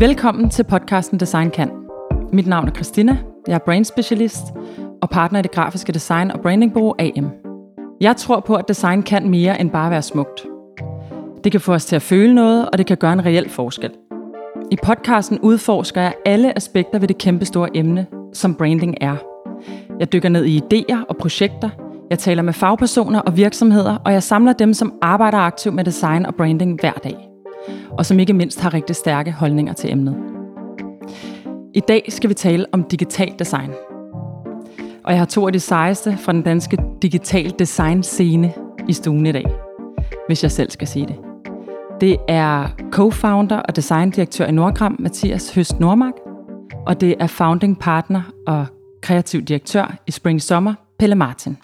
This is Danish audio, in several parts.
Velkommen til podcasten Design Kan. Mit navn er Christina, jeg er brand specialist og partner i det grafiske design og brandingbureau AM. Jeg tror på, at design kan mere end bare være smukt. Det kan få os til at føle noget, og det kan gøre en reel forskel. I podcasten udforsker jeg alle aspekter ved det kæmpe store emne, som branding er. Jeg dykker ned i idéer og projekter, jeg taler med fagpersoner og virksomheder, og jeg samler dem, som arbejder aktivt med design og branding hver dag og som ikke mindst har rigtig stærke holdninger til emnet. I dag skal vi tale om digital design. Og jeg har to af de sejeste fra den danske digital design scene i stuen i dag, hvis jeg selv skal sige det. Det er co-founder og designdirektør i Nordgram, Mathias Høst Nordmark, og det er founding partner og kreativ direktør i Spring Sommer, Pelle Martin.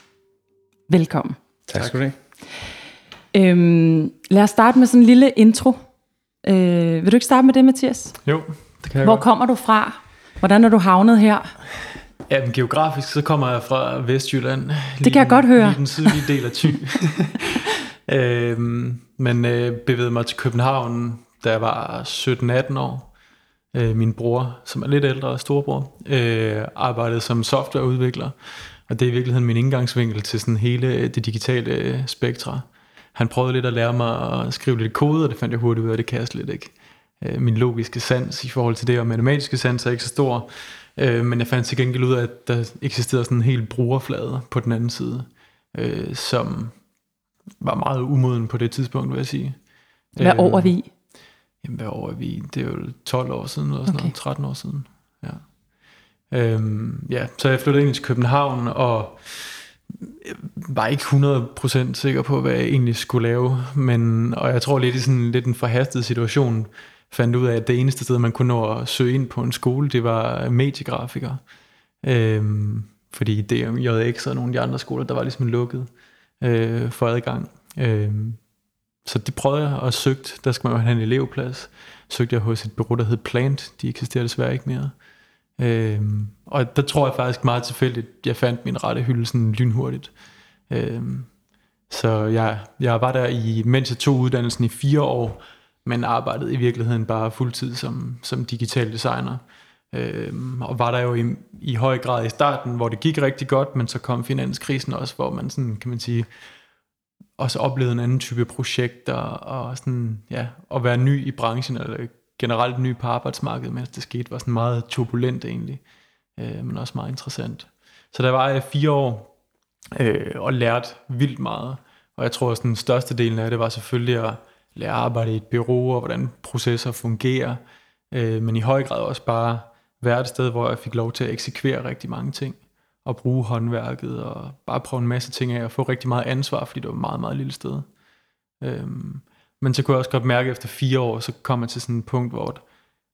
Velkommen. Tak skal du have. Øhm, lad os starte med sådan en lille intro Øh, vil du ikke starte med det, Mathias? Jo, det kan jeg Hvor godt. kommer du fra? Hvordan er du havnet her? Ja, men geografisk så kommer jeg fra Vestjylland. Det kan jeg godt høre. Lige den sydlige del af Thy. øhm, men øh, bevægede mig til København, da jeg var 17-18 år. Øh, min bror, som er lidt ældre og storebror, øh, arbejdede som softwareudvikler. Og det er i virkeligheden min indgangsvinkel til sådan hele det digitale spektra. Han prøvede lidt at lære mig at skrive lidt kode, og det fandt jeg hurtigt ud af, det kan jeg slet ikke. Øh, min logiske sans i forhold til det, og matematiske sans er ikke så stor. Øh, men jeg fandt til gengæld ud af, at der eksisterede sådan en helt brugerflade på den anden side, øh, som var meget umoden på det tidspunkt, vil jeg sige. Hvad år er vi i? Jamen, hvad år er vi? Det er jo 12 år siden, eller sådan Okay. noget, 13 år siden. Ja. Øhm, ja, så jeg flyttede ind til København, og var ikke 100% sikker på, hvad jeg egentlig skulle lave, men, og jeg tror lidt i sådan lidt en forhastet situation, fandt ud af, at det eneste sted, man kunne nå at søge ind på en skole, det var mediegrafiker. Øhm, fordi DMJX og nogle af de andre skoler, der var ligesom lukket øh, for adgang. Øhm, så det prøvede jeg og søgte. Der skal man jo have en elevplads. Søgte jeg hos et bureau, der hed Plant. De eksisterer desværre ikke mere. Øhm, og der tror jeg faktisk meget tilfældigt, jeg fandt min rette hylde sådan lynhurtigt. Øhm, så jeg, jeg var der i, mens jeg tog uddannelsen i fire år, men arbejdede i virkeligheden bare fuldtid som, som digital designer. Øhm, og var der jo i, i høj grad i starten, hvor det gik rigtig godt, men så kom finanskrisen også, hvor man sådan, kan man sige, også oplevede en anden type projekter, og sådan, ja, at være ny i branchen, eller generelt ny på arbejdsmarkedet, mens det skete, var sådan meget turbulent egentlig, øh, men også meget interessant. Så der var jeg fire år, øh, og lærte vildt meget, og jeg tror, at den største del af det var selvfølgelig at lære at arbejde i et bureau, og hvordan processer fungerer, øh, men i høj grad også bare være et sted, hvor jeg fik lov til at eksekvere rigtig mange ting, og bruge håndværket, og bare prøve en masse ting af, og få rigtig meget ansvar, fordi det var et meget, meget lille sted. Øhm, men så kunne jeg også godt mærke, at efter fire år, så kom jeg til sådan et punkt, hvor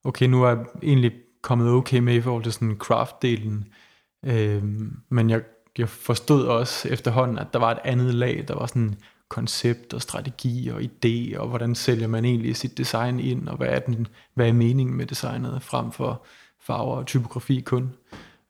okay, nu er jeg egentlig kommet okay med i forhold til sådan craft-delen, Øh, men jeg, jeg forstod også efterhånden, at der var et andet lag, der var sådan koncept og strategi og idé, og hvordan sælger man egentlig sit design ind, og hvad er, den, hvad er meningen med designet, frem for farver og typografi kun.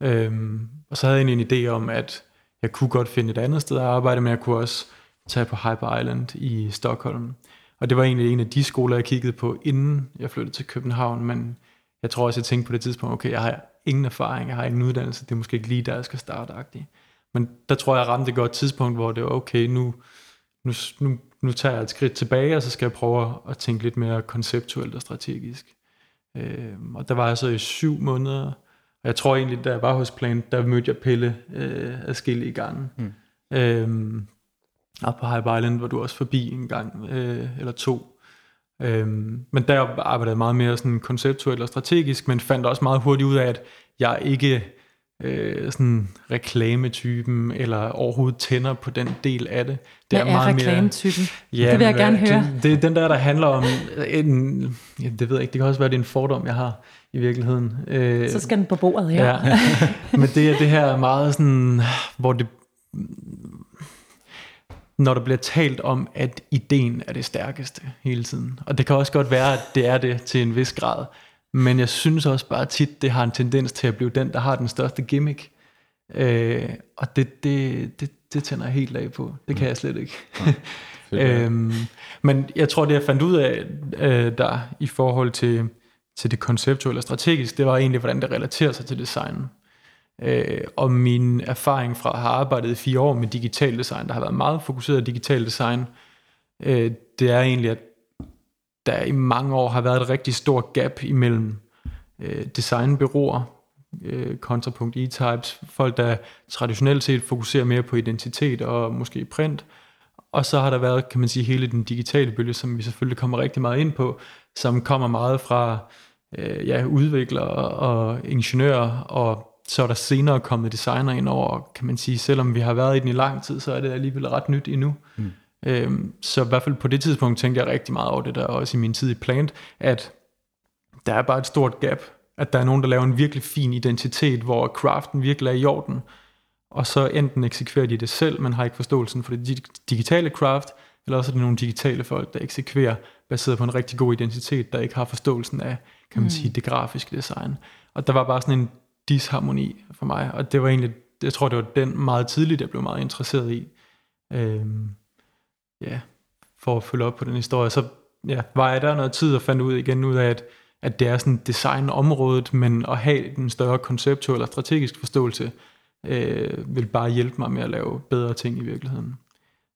Øhm, og så havde jeg egentlig en idé om, at jeg kunne godt finde et andet sted at arbejde, men jeg kunne også tage på Hyper Island i Stockholm. Og det var egentlig en af de skoler, jeg kiggede på, inden jeg flyttede til København, men jeg tror også, jeg tænkte på det tidspunkt, okay, jeg har ingen erfaring, jeg har ingen uddannelse, det er måske ikke lige der, jeg skal starte -agtigt. Men der tror jeg, jeg ramte et godt tidspunkt, hvor det var okay, nu, nu, nu, nu tager jeg et skridt tilbage, og så skal jeg prøve at tænke lidt mere konceptuelt og strategisk. Øh, og der var jeg så i syv måneder, og jeg tror egentlig, da jeg var hos Plan, der mødte jeg Pelle øh, adskillige gange. Mm. Øhm, og på Hype Island var du også forbi en gang øh, eller to. Øhm, men der arbejdede jeg meget mere sådan konceptuelt og strategisk, men fandt også meget hurtigt ud af, at jeg ikke øh, sådan reklametypen eller overhovedet tænder på den del af det. Det Hvad er, er reklametypen? Ja, det vil jeg gerne det, høre. Det er den der, der handler om en, ja, det ved jeg ikke, det kan også være, det er en fordom, jeg har i virkeligheden. Øh, Så skal den på bordet her. Ja. Men det er det her meget sådan, hvor det, når der bliver talt om, at ideen er det stærkeste hele tiden. Og det kan også godt være, at det er det til en vis grad. Men jeg synes også bare tit, det har en tendens til at blive den, der har den største gimmick. Øh, og det, det, det, det tænder jeg helt af på. Det kan jeg slet ikke. øhm, men jeg tror, det jeg fandt ud af, øh, der i forhold til til det konceptuelle og strategiske, det var egentlig, hvordan det relaterer sig til design. Øh, og min erfaring fra at have arbejdet i fire år med digital design, der har været meget fokuseret på digital design, øh, det er egentlig, at der i mange år har været et rigtig stort gap imellem øh, designbyråer, øh, kontrapunkt e-types, folk der traditionelt set fokuserer mere på identitet og måske print, og så har der været, kan man sige, hele den digitale bølge, som vi selvfølgelig kommer rigtig meget ind på, som kommer meget fra øh, ja, udviklere og ingeniører, og så er der senere kommet designer ind over, kan man sige, selvom vi har været i den i lang tid, så er det alligevel ret nyt endnu. Mm. Øhm, så i hvert fald på det tidspunkt tænkte jeg rigtig meget over det der, også i min tid i Plant, at der er bare et stort gap, at der er nogen, der laver en virkelig fin identitet, hvor craften virkelig er i orden, og så enten eksekverer de det selv, men har ikke forståelsen for det digitale craft, eller også er det nogle digitale folk, der eksekverer baseret på en rigtig god identitet, der ikke har forståelsen af, kan man mm. sige, det grafiske design. Og der var bare sådan en disharmoni for mig, og det var egentlig, jeg tror det var den meget tidligt, jeg blev meget interesseret i. Øhm, ja, for at følge op på den historie. Så ja, var jeg der noget tid og fandt ud igen ud af, at, at det er sådan designområdet, men at have den større konceptuelle og strategisk forståelse, øh, vil bare hjælpe mig med at lave bedre ting i virkeligheden.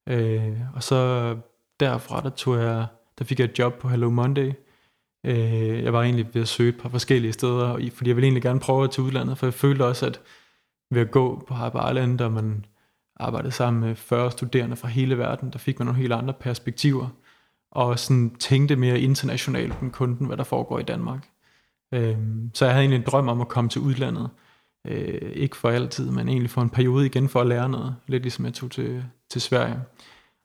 Øh, og så derfra, der tog jeg, der fik jeg et job på Hello Monday. Øh, jeg var egentlig ved at søge et par forskellige steder, fordi jeg ville egentlig gerne prøve at til udlandet, for jeg følte også, at ved at gå på Harper Island, og man arbejdede sammen med 40 studerende fra hele verden, der fik man nogle helt andre perspektiver, og sådan tænkte mere internationalt end kunden, hvad der foregår i Danmark. Øh, så jeg havde egentlig en drøm om at komme til udlandet, Øh, ikke for altid, men egentlig for en periode igen for at lære noget. Lidt ligesom jeg tog til, til Sverige.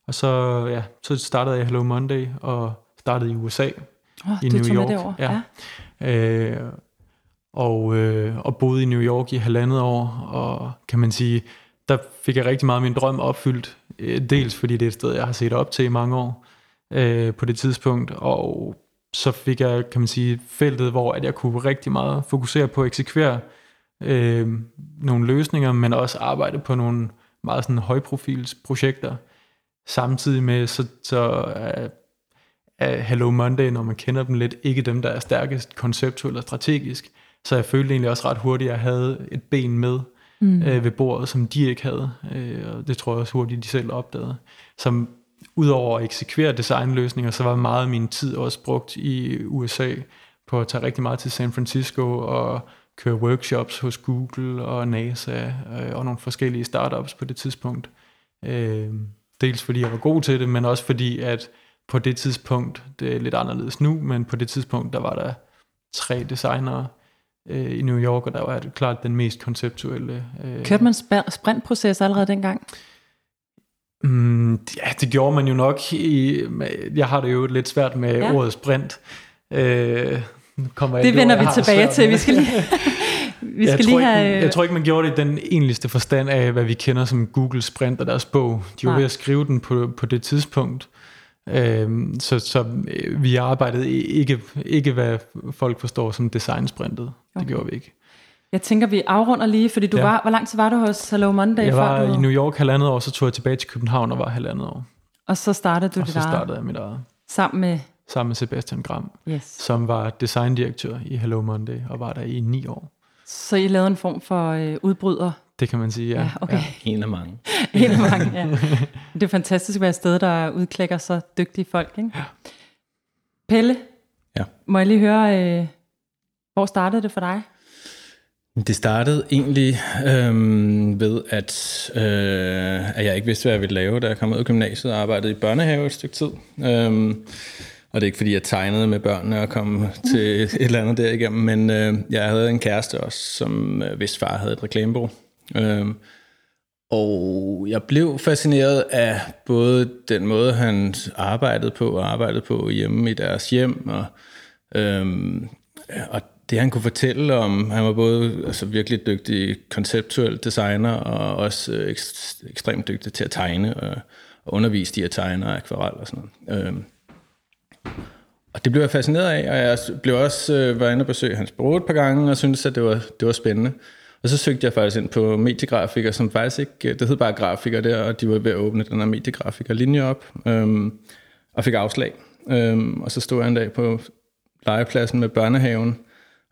Og så, ja, så startede jeg Hello Monday og startede i USA. Oh, i New York. Med ja. ja. Øh, og, øh, og boede i New York i halvandet år, og kan man sige, der fik jeg rigtig meget min drøm opfyldt. Øh, dels fordi det er et sted, jeg har set op til i mange år øh, på det tidspunkt, og så fik jeg, kan man sige, feltet, hvor at jeg kunne rigtig meget fokusere på at eksekvere øh, nogle løsninger, men også arbejde på nogle meget sådan højprofils projekter. Samtidig med, så, så er Hello Monday, når man kender dem lidt, ikke dem, der er stærkest konceptuelt og strategisk. Så jeg følte egentlig også ret hurtigt, at jeg havde et ben med mm. øh, ved bordet, som de ikke havde. Øh, og det tror jeg også hurtigt, de selv opdagede. Som udover at eksekvere designløsninger, så var meget af min tid også brugt i USA på at tage rigtig meget til San Francisco og køre workshops hos Google og NASA øh, og nogle forskellige startups på det tidspunkt. Øh, dels fordi jeg var god til det, men også fordi at på det tidspunkt, det er lidt anderledes nu, men på det tidspunkt, der var der tre designere øh, i New York, og der var det klart den mest konceptuelle. Øh, Kørte man sprintproces allerede dengang? Mm, ja, det gjorde man jo nok. I, jeg har det jo lidt svært med ja. ordet sprint. Øh, kommer det vender vi tilbage til. Vi skal lige, vi skal jeg, lige tror have... ikke, jeg tror ikke, man gjorde det i den enligste forstand af, hvad vi kender som Google Sprint og deres bog. De var Nej. ved at skrive den på, på det tidspunkt. Øhm, så, så øh, vi arbejdede ikke, ikke, hvad folk forstår som designsprintet. Okay. Det gjorde vi ikke. Jeg tænker, vi afrunder lige, fordi du ja. var, hvor lang tid var du hos Hello Monday? Jeg var du... i New York halvandet år, så tog jeg tilbage til København og var halvandet år. Og så startede du og det så startede jeg mit eget. Sammen med sammen med Sebastian Gram, yes. som var designdirektør i Hello Monday og var der i ni år. Så I lavede en form for øh, udbryder? Det kan man sige, ja. ja, okay. ja. En af mange. en af mange, ja. Det er fantastisk at være et sted, der udklækker så dygtige folk. Ikke? Ja. Pelle, ja. må jeg lige høre, øh, hvor startede det for dig? Det startede egentlig øhm, ved, at, øh, at jeg ikke vidste, hvad jeg ville lave, da jeg kom ud af gymnasiet og arbejdede i børnehave et stykke tid. Øhm, og det er ikke, fordi jeg tegnede med børnene og kom til et eller andet derigennem, men øh, jeg havde en kæreste også, som øh, hvis far havde et reklamebureau. Øhm, og jeg blev fascineret af både den måde, han arbejdede på og arbejdede på hjemme i deres hjem, og, øhm, og det han kunne fortælle om, han var både altså, virkelig dygtig konceptuel designer, og også øh, ekstremt dygtig til at tegne, og, og undervise de at tegne og akvarel og sådan noget. Øhm, og det blev jeg fascineret af, og jeg blev også øh, var inde og besøge hans bror et par gange, og syntes, at det var, det var spændende. Og så søgte jeg faktisk ind på mediegrafiker, som faktisk ikke, øh, det hed bare grafiker der, og de var ved at åbne den her mediegrafiker linje op, øhm, og fik afslag. Øhm, og så stod jeg en dag på legepladsen med børnehaven.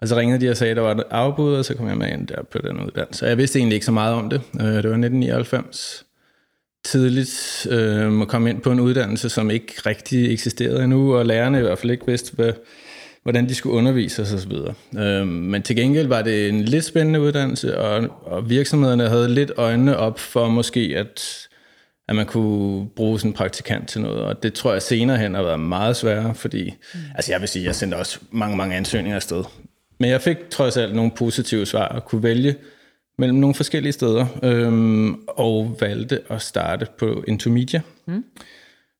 Og så ringede de og sagde, at der var et afbud, og så kom jeg med ind der på den uddannelse. Jeg vidste egentlig ikke så meget om det. Øh, det var 1999 tidligt øh, at komme ind på en uddannelse, som ikke rigtig eksisterede endnu, og lærerne i hvert fald ikke vidste, hvad, hvordan de skulle undervise os osv. Øh, men til gengæld var det en lidt spændende uddannelse, og, og virksomhederne havde lidt øjnene op for måske, at, at man kunne bruge sådan en praktikant til noget, og det tror jeg senere hen har været meget sværere, fordi, mm. altså jeg vil sige, jeg sendte også mange, mange ansøgninger afsted. Men jeg fik trods alt nogle positive svar og kunne vælge mellem nogle forskellige steder, øhm, og valgte at starte på Intomedia, mm.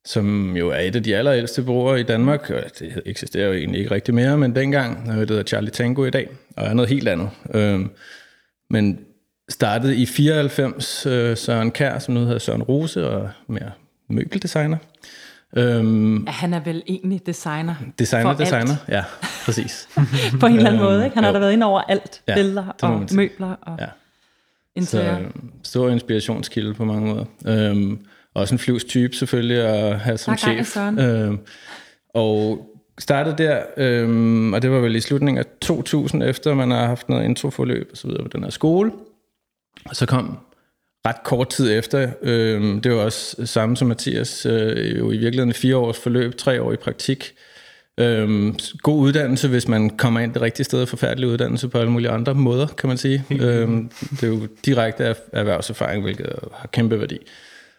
Som jo er et af de allerældste bureauer i Danmark. Og det eksisterer jo egentlig ikke rigtig mere, men dengang, øh, det hedder Charlie Tango i dag, og er noget helt andet. Øhm, men startede i 94 øh, Søren Kær, som nu hedder Søren Rose, og mere møbeldesigner. Øhm, han er vel egentlig designer Designer, designer, alt. ja, præcis. på en eller anden måde, ikke? Han har da været ind over alt, ja, billeder og møbler og ja. interiør. Så øhm, stor inspirationskilde på mange måder. Øhm, også en flyvstype selvfølgelig at have som chef. Øhm, og startede der, øhm, og det var vel i slutningen af 2000, efter man har haft noget introforløb og så videre på den her skole. Og så kom ret kort tid efter, øh, det var også samme som Mathias, øh, jo i virkeligheden fire års forløb, tre år i praktik. Øh, god uddannelse, hvis man kommer ind det rigtige sted, forfærdelig uddannelse på alle mulige andre måder, kan man sige. øh, det er jo direkte erhvervserfaring, hvilket har kæmpe værdi.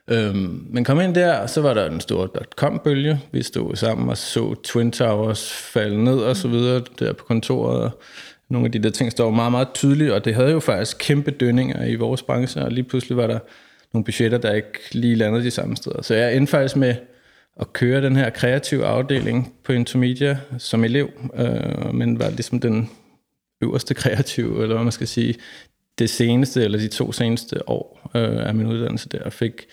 Øh, men kom ind der, og så var der den store dot-com-bølge. Vi stod sammen og så Twin Towers falde ned og så videre der på kontoret nogle af de der ting står meget, meget tydeligt, og det havde jo faktisk kæmpe dønninger i vores branche, og lige pludselig var der nogle budgetter, der ikke lige landede de samme steder. Så jeg endte faktisk med at køre den her kreative afdeling på Intermedia som elev, øh, men var ligesom den øverste kreative, eller hvad man skal sige, det seneste, eller de to seneste år øh, af min uddannelse der, og fik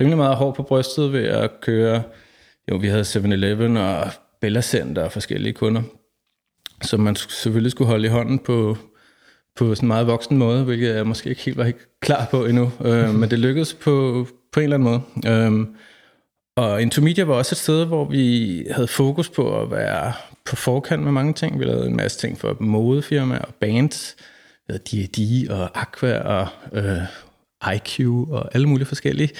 rimelig meget hår på brystet ved at køre, jo vi havde 7-Eleven og Bella Center og forskellige kunder som man selvfølgelig skulle holde i hånden på, på sådan en meget voksen måde, hvilket jeg måske ikke helt var helt klar på endnu. Øh, men det lykkedes på, på en eller anden måde. Øh, og Intermedia var også et sted, hvor vi havde fokus på at være på forkant med mange ting. Vi lavede en masse ting for modefirmaer og bands. Vi havde D&D og Aqua og øh, IQ og alle mulige forskellige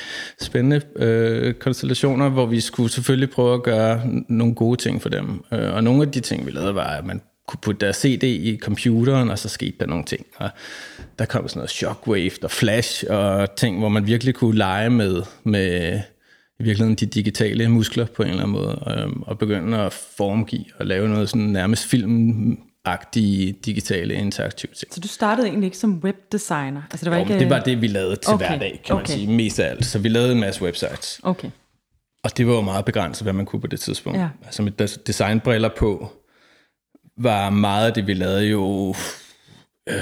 spændende øh, konstellationer, hvor vi skulle selvfølgelig prøve at gøre nogle gode ting for dem. Øh, og nogle af de ting, vi lavede, var, at man kunne putte deres CD i computeren, og så skete der nogle ting. Og der kom sådan noget shockwave og flash og ting, hvor man virkelig kunne lege med, med i virkeligheden de digitale muskler på en eller anden måde, øh, og begynde at formgive og lave noget sådan nærmest film agtige digitale interaktive ting. Så du startede egentlig ikke som webdesigner? Altså det var, jo, ikke... det var det, vi lavede til okay. hverdag, kan okay. man sige, mest af alt. Så vi lavede en masse websites. Okay. Og det var jo meget begrænset, hvad man kunne på det tidspunkt. Ja. Altså med designbriller på, var meget af det, vi lavede jo... Øh,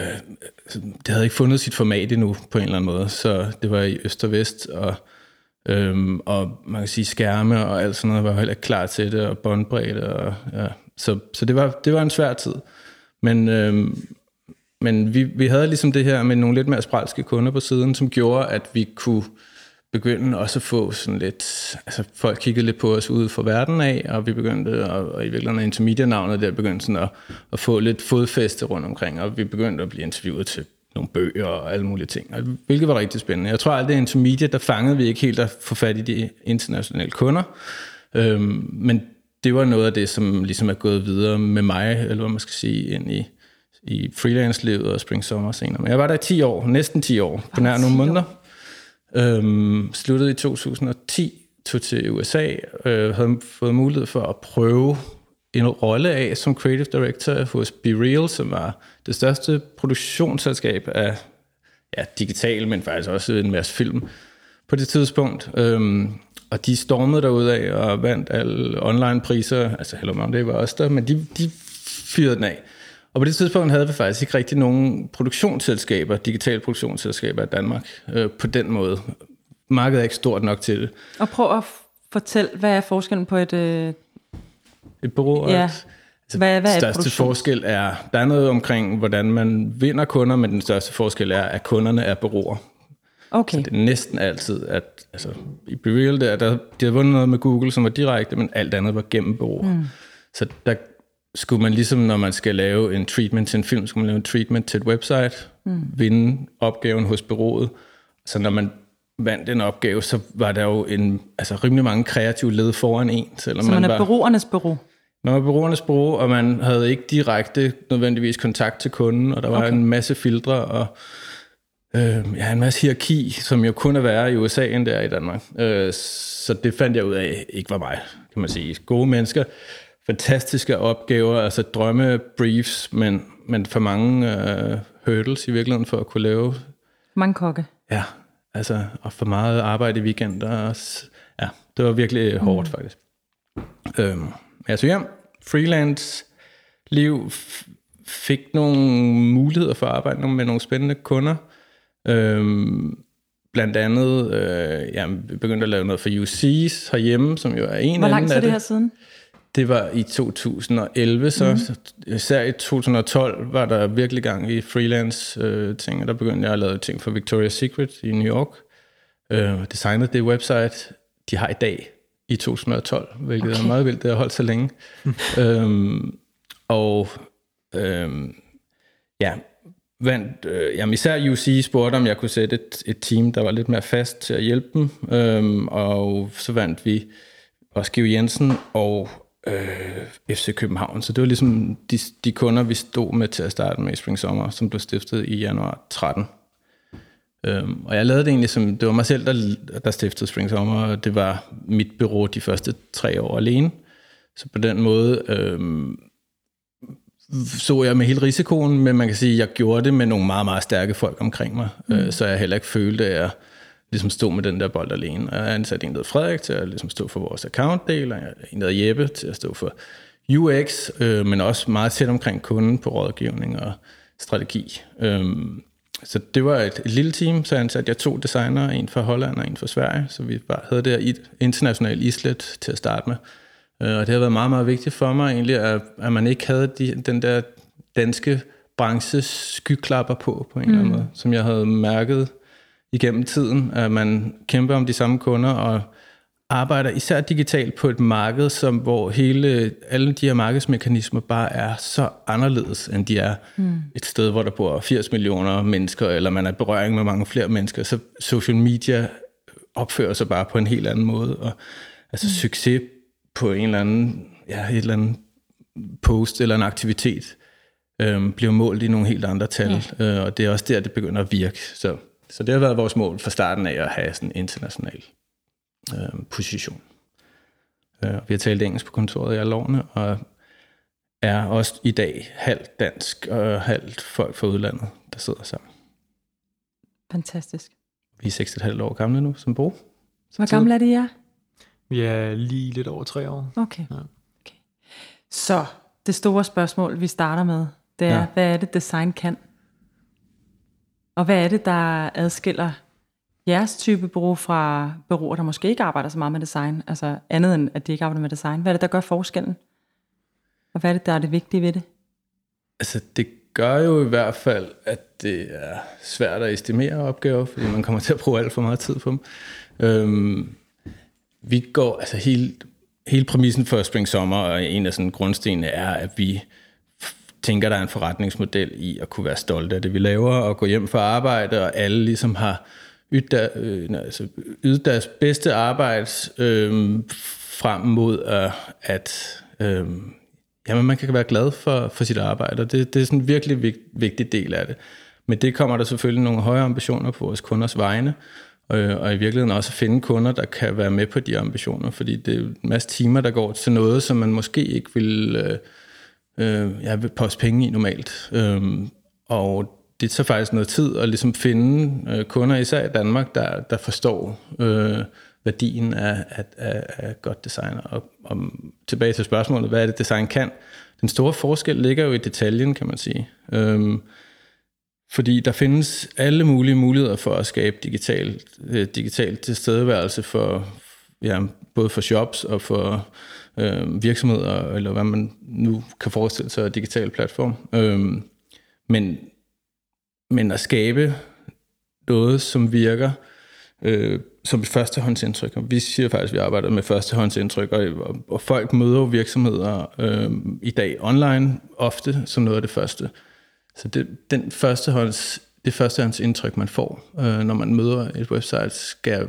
det havde ikke fundet sit format endnu på en eller anden måde, så det var i øst og vest, og, øhm, og man kan sige skærme og alt sådan noget var heller ikke klar til det, og båndbredde, og, ja så, så det, var, det var en svær tid. Men, øh, men vi, vi havde ligesom det her med nogle lidt mere spralske kunder på siden, som gjorde, at vi kunne begynde også at få sådan lidt, altså folk kiggede lidt på os ude fra verden af, og vi begyndte, at, og i virkeligheden intermedia-navnet der begyndte sådan at, at få lidt fodfæste rundt omkring, og vi begyndte at blive interviewet til nogle bøger og alle mulige ting, hvilket var rigtig spændende. Jeg tror aldrig, at intermedia, der fangede vi ikke helt at få fat i de internationale kunder, øhm, men det var noget af det, som ligesom er gået videre med mig, eller hvad man skal sige, ind i, i freelance-livet og spring sommer senere. Men jeg var der i 10 år, næsten 10 år, på nær nogle måneder. Øhm, sluttede i 2010, tog til USA, øh, havde fået mulighed for at prøve en rolle af som creative director hos Be Real, som var det største produktionsselskab af ja, digital, men faktisk også en masse film på det tidspunkt. Øhm, og de stormede derud af og vandt alle online-priser. Altså Hello Monday var også der, men de, de fyrede den af. Og på det tidspunkt havde vi faktisk ikke rigtig nogen produktionsselskaber, digitale produktionsselskaber i Danmark, øh, på den måde. Markedet er ikke stort nok til det. Og prøv at fortælle, hvad er forskellen på et... Øh... Et bureau? Ja. Altså, hvad, hvad er største forskel er, der er noget omkring, hvordan man vinder kunder, men den største forskel er, at kunderne er bureauer. Okay. Så det er næsten altid, at altså, i BeReal, der, der, de havde vundet noget med Google, som var direkte, men alt andet var gennem bureauer. Mm. Så der skulle man ligesom, når man skal lave en treatment til en film, skulle man lave en treatment til et website, mm. vinde opgaven hos bureauet. Så når man vandt en opgave, så var der jo en, altså rimelig mange kreative led foran en. Selvom så man, man er var, bureauernes bureau? Man var bureauernes bureau, og man havde ikke direkte nødvendigvis kontakt til kunden, og der var okay. en masse filtre og øh, ja, en masse hierarki, som jo kun er værre i USA end der i Danmark. Øh, så det fandt jeg ud af ikke var mig, kan man sige. Gode mennesker, fantastiske opgaver, altså drømme briefs, men, men for mange øh, hurdles i virkeligheden for at kunne lave... Mange kokke. Ja, altså, og for meget arbejde i weekender. Og, ja, det var virkelig hårdt mm. faktisk. Øhm, jeg tog hjem, freelance liv, fik nogle muligheder for at arbejde med nogle spændende kunder. Øhm, blandt andet, øh, ja, vi begyndte at lave noget for UC's herhjemme, som jo er en Hvor af lang tid er det her siden? Det var i 2011, så mm. især i 2012 var der virkelig gang i freelance øh, ting, og der begyndte jeg at lave ting for Victoria's Secret i New York. Øh, designet det website, de har i dag i 2012, hvilket okay. er meget vildt, det har holdt så længe. øhm, og øhm, ja, vandt, øh, jamen især UC spurgte, om jeg kunne sætte et, et team, der var lidt mere fast til at hjælpe dem, øhm, og så vandt vi også Giv Jensen og øh, FC København. Så det var ligesom de, de kunder, vi stod med til at starte med i Spring Sommer, som blev stiftet i januar 13. Øhm, og jeg lavede det egentlig som, det var mig selv, der, der stiftede Spring Sommer, og det var mit bureau de første tre år alene. Så på den måde Øh, så jeg med hele risikoen, men man kan sige, at jeg gjorde det med nogle meget, meget stærke folk omkring mig, mm. øh, så jeg heller ikke følte, at jeg ligesom stod med den der bold alene. Og jeg ansatte en, der Frederik, til at ligesom stå for vores account-del, og en, der Jeppe, til at stå for UX, øh, men også meget tæt omkring kunden på rådgivning og strategi. Øhm, så det var et, et lille team, så ansatte jeg to designere, en fra Holland og en fra Sverige, så vi bare havde det her international islet til at starte med. Øh, og det har været meget, meget vigtigt for mig egentlig, at, at man ikke havde de, den der danske branches skyklapper på, på en mm. eller anden mm. måde, som jeg havde mærket igennem tiden, at man kæmper om de samme kunder, og arbejder især digitalt på et marked, som, hvor hele, alle de her markedsmekanismer bare er så anderledes, end de er mm. et sted, hvor der bor 80 millioner mennesker, eller man er i berøring med mange flere mennesker. Så social media opfører sig bare på en helt anden måde. Og, altså mm. succes på en eller anden, ja, et eller andet post eller en aktivitet øhm, bliver målt i nogle helt andre tal, mm. øh, og det er også der, det begynder at virke. Så, så det har været vores mål fra starten af at have sådan en international øh, position. Øh, vi har talt engelsk på kontoret i alle årene, og er også i dag halvt dansk og halvt folk fra udlandet, der sidder sammen. Fantastisk. Vi er 6,5 år gamle nu som bro. Hvor gamle er det, jer? Vi er lige lidt over tre år. Okay. Ja. okay. Så det store spørgsmål, vi starter med, det er, ja. hvad er det, design kan? Og hvad er det, der adskiller jeres type bureau fra bureauer, der måske ikke arbejder så meget med design? Altså andet end, at de ikke arbejder med design. Hvad er det, der gør forskellen? Og hvad er det, der er det vigtige ved det? Altså, det gør jo i hvert fald, at det er svært at estimere opgaver, fordi man kommer til at bruge alt for meget tid på dem. Øhm, vi går, altså hele, hele præmissen for Spring Sommer, og en af sådan grundstenene er, at vi tænker, der er en forretningsmodel i at kunne være stolte af det, vi laver, og gå hjem fra arbejde, og alle ligesom har ydet, der, øh, altså, ydet deres bedste arbejde øh, frem mod, øh, at øh, jamen, man kan være glad for, for sit arbejde, og det, det er sådan en virkelig vigt, vigtig del af det. Men det kommer der selvfølgelig nogle høje ambitioner på vores kunders vegne, og, og i virkeligheden også at finde kunder, der kan være med på de ambitioner, fordi det er en masse timer, der går til noget, som man måske ikke vil, øh, øh, ja, vil poste penge i normalt. Øh, og det tager faktisk noget tid at ligesom finde øh, kunder, især i Danmark, der, der forstår øh, værdien af, af, af, af godt design. Og, og tilbage til spørgsmålet, hvad er det, design kan? Den store forskel ligger jo i detaljen, kan man sige. Øhm, fordi der findes alle mulige muligheder for at skabe digital, øh, digital tilstedeværelse for ja, både for shops og for øh, virksomheder, eller hvad man nu kan forestille sig af digital platform. Øh, men men at skabe noget, som virker øh, som et førstehåndsindtryk. Og vi siger faktisk, at vi arbejder med førstehåndsindtryk, og, og, folk møder virksomheder øh, i dag online ofte som noget af det første. Så det, den førstehånds, det førstehåndsindtryk, man får, øh, når man møder et website, skal,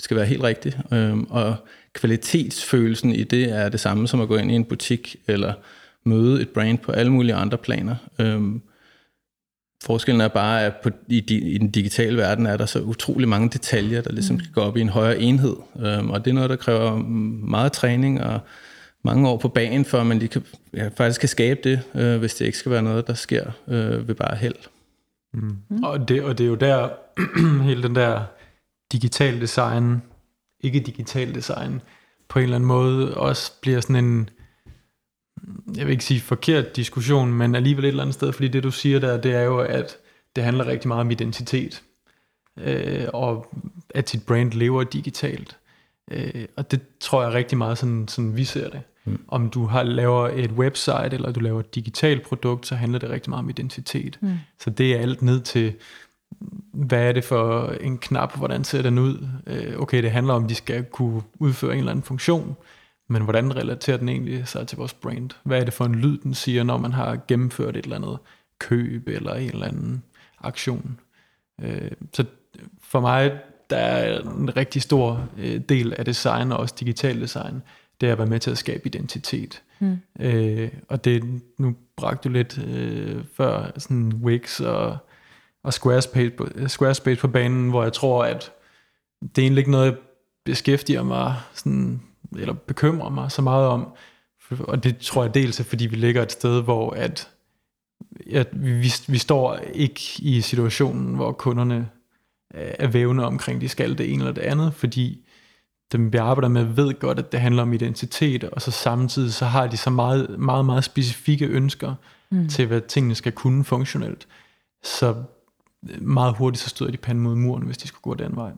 skal være helt rigtigt. Øh, og kvalitetsfølelsen i det er det samme som at gå ind i en butik eller møde et brand på alle mulige andre planer. Øh, Forskellen er bare, at på, i, di, i den digitale verden er der så utrolig mange detaljer, der ligesom skal gå op i en højere enhed. Øhm, og det er noget, der kræver meget træning og mange år på banen, for at man lige kan, ja, faktisk kan skabe det, øh, hvis det ikke skal være noget, der sker øh, ved bare held. Mm. Mm. Og, det, og det er jo der, hele den der digital design, ikke digital design, på en eller anden måde også bliver sådan en jeg vil ikke sige forkert diskussion, men alligevel et eller andet sted, fordi det du siger der, det er jo, at det handler rigtig meget om identitet, øh, og at sit brand lever digitalt. Øh, og det tror jeg rigtig meget, sådan, sådan vi ser det. Mm. Om du har laver et website, eller du laver et digitalt produkt, så handler det rigtig meget om identitet. Mm. Så det er alt ned til, hvad er det for en knap, hvordan ser den ud? Øh, okay, det handler om, at de skal kunne udføre en eller anden funktion, men hvordan relaterer den egentlig sig til vores brand? Hvad er det for en lyd, den siger, når man har gennemført et eller andet køb eller en eller anden aktion? Øh, så for mig, der er en rigtig stor øh, del af design, og også digital design, det er at være med til at skabe identitet. Mm. Øh, og det, nu bragte du lidt øh, før sådan Wix og, og Squarespace, på, Squarespace på banen, hvor jeg tror, at det er egentlig ikke noget, jeg beskæftiger mig sådan eller bekymrer mig så meget om. Og det tror jeg dels er, fordi vi ligger et sted, hvor at, at vi, vi står ikke i situationen, hvor kunderne er vævende omkring, de skal det ene eller det andet, fordi dem vi arbejder med ved godt, at det handler om identitet, og så samtidig så har de så meget, meget, meget specifikke ønsker mm. til, hvad tingene skal kunne funktionelt. Så meget hurtigt så støder de panden mod muren, hvis de skulle gå den vej.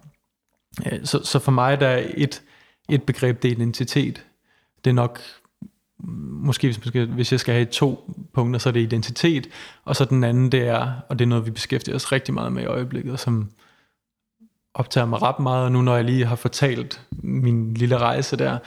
Så, så for mig der er et, et begreb, det er identitet. Det er nok, måske hvis, måske, hvis jeg skal have to punkter, så er det identitet, og så den anden, det er, og det er noget, vi beskæftiger os rigtig meget med i øjeblikket, som optager mig ret meget, og nu når jeg lige har fortalt min lille rejse der,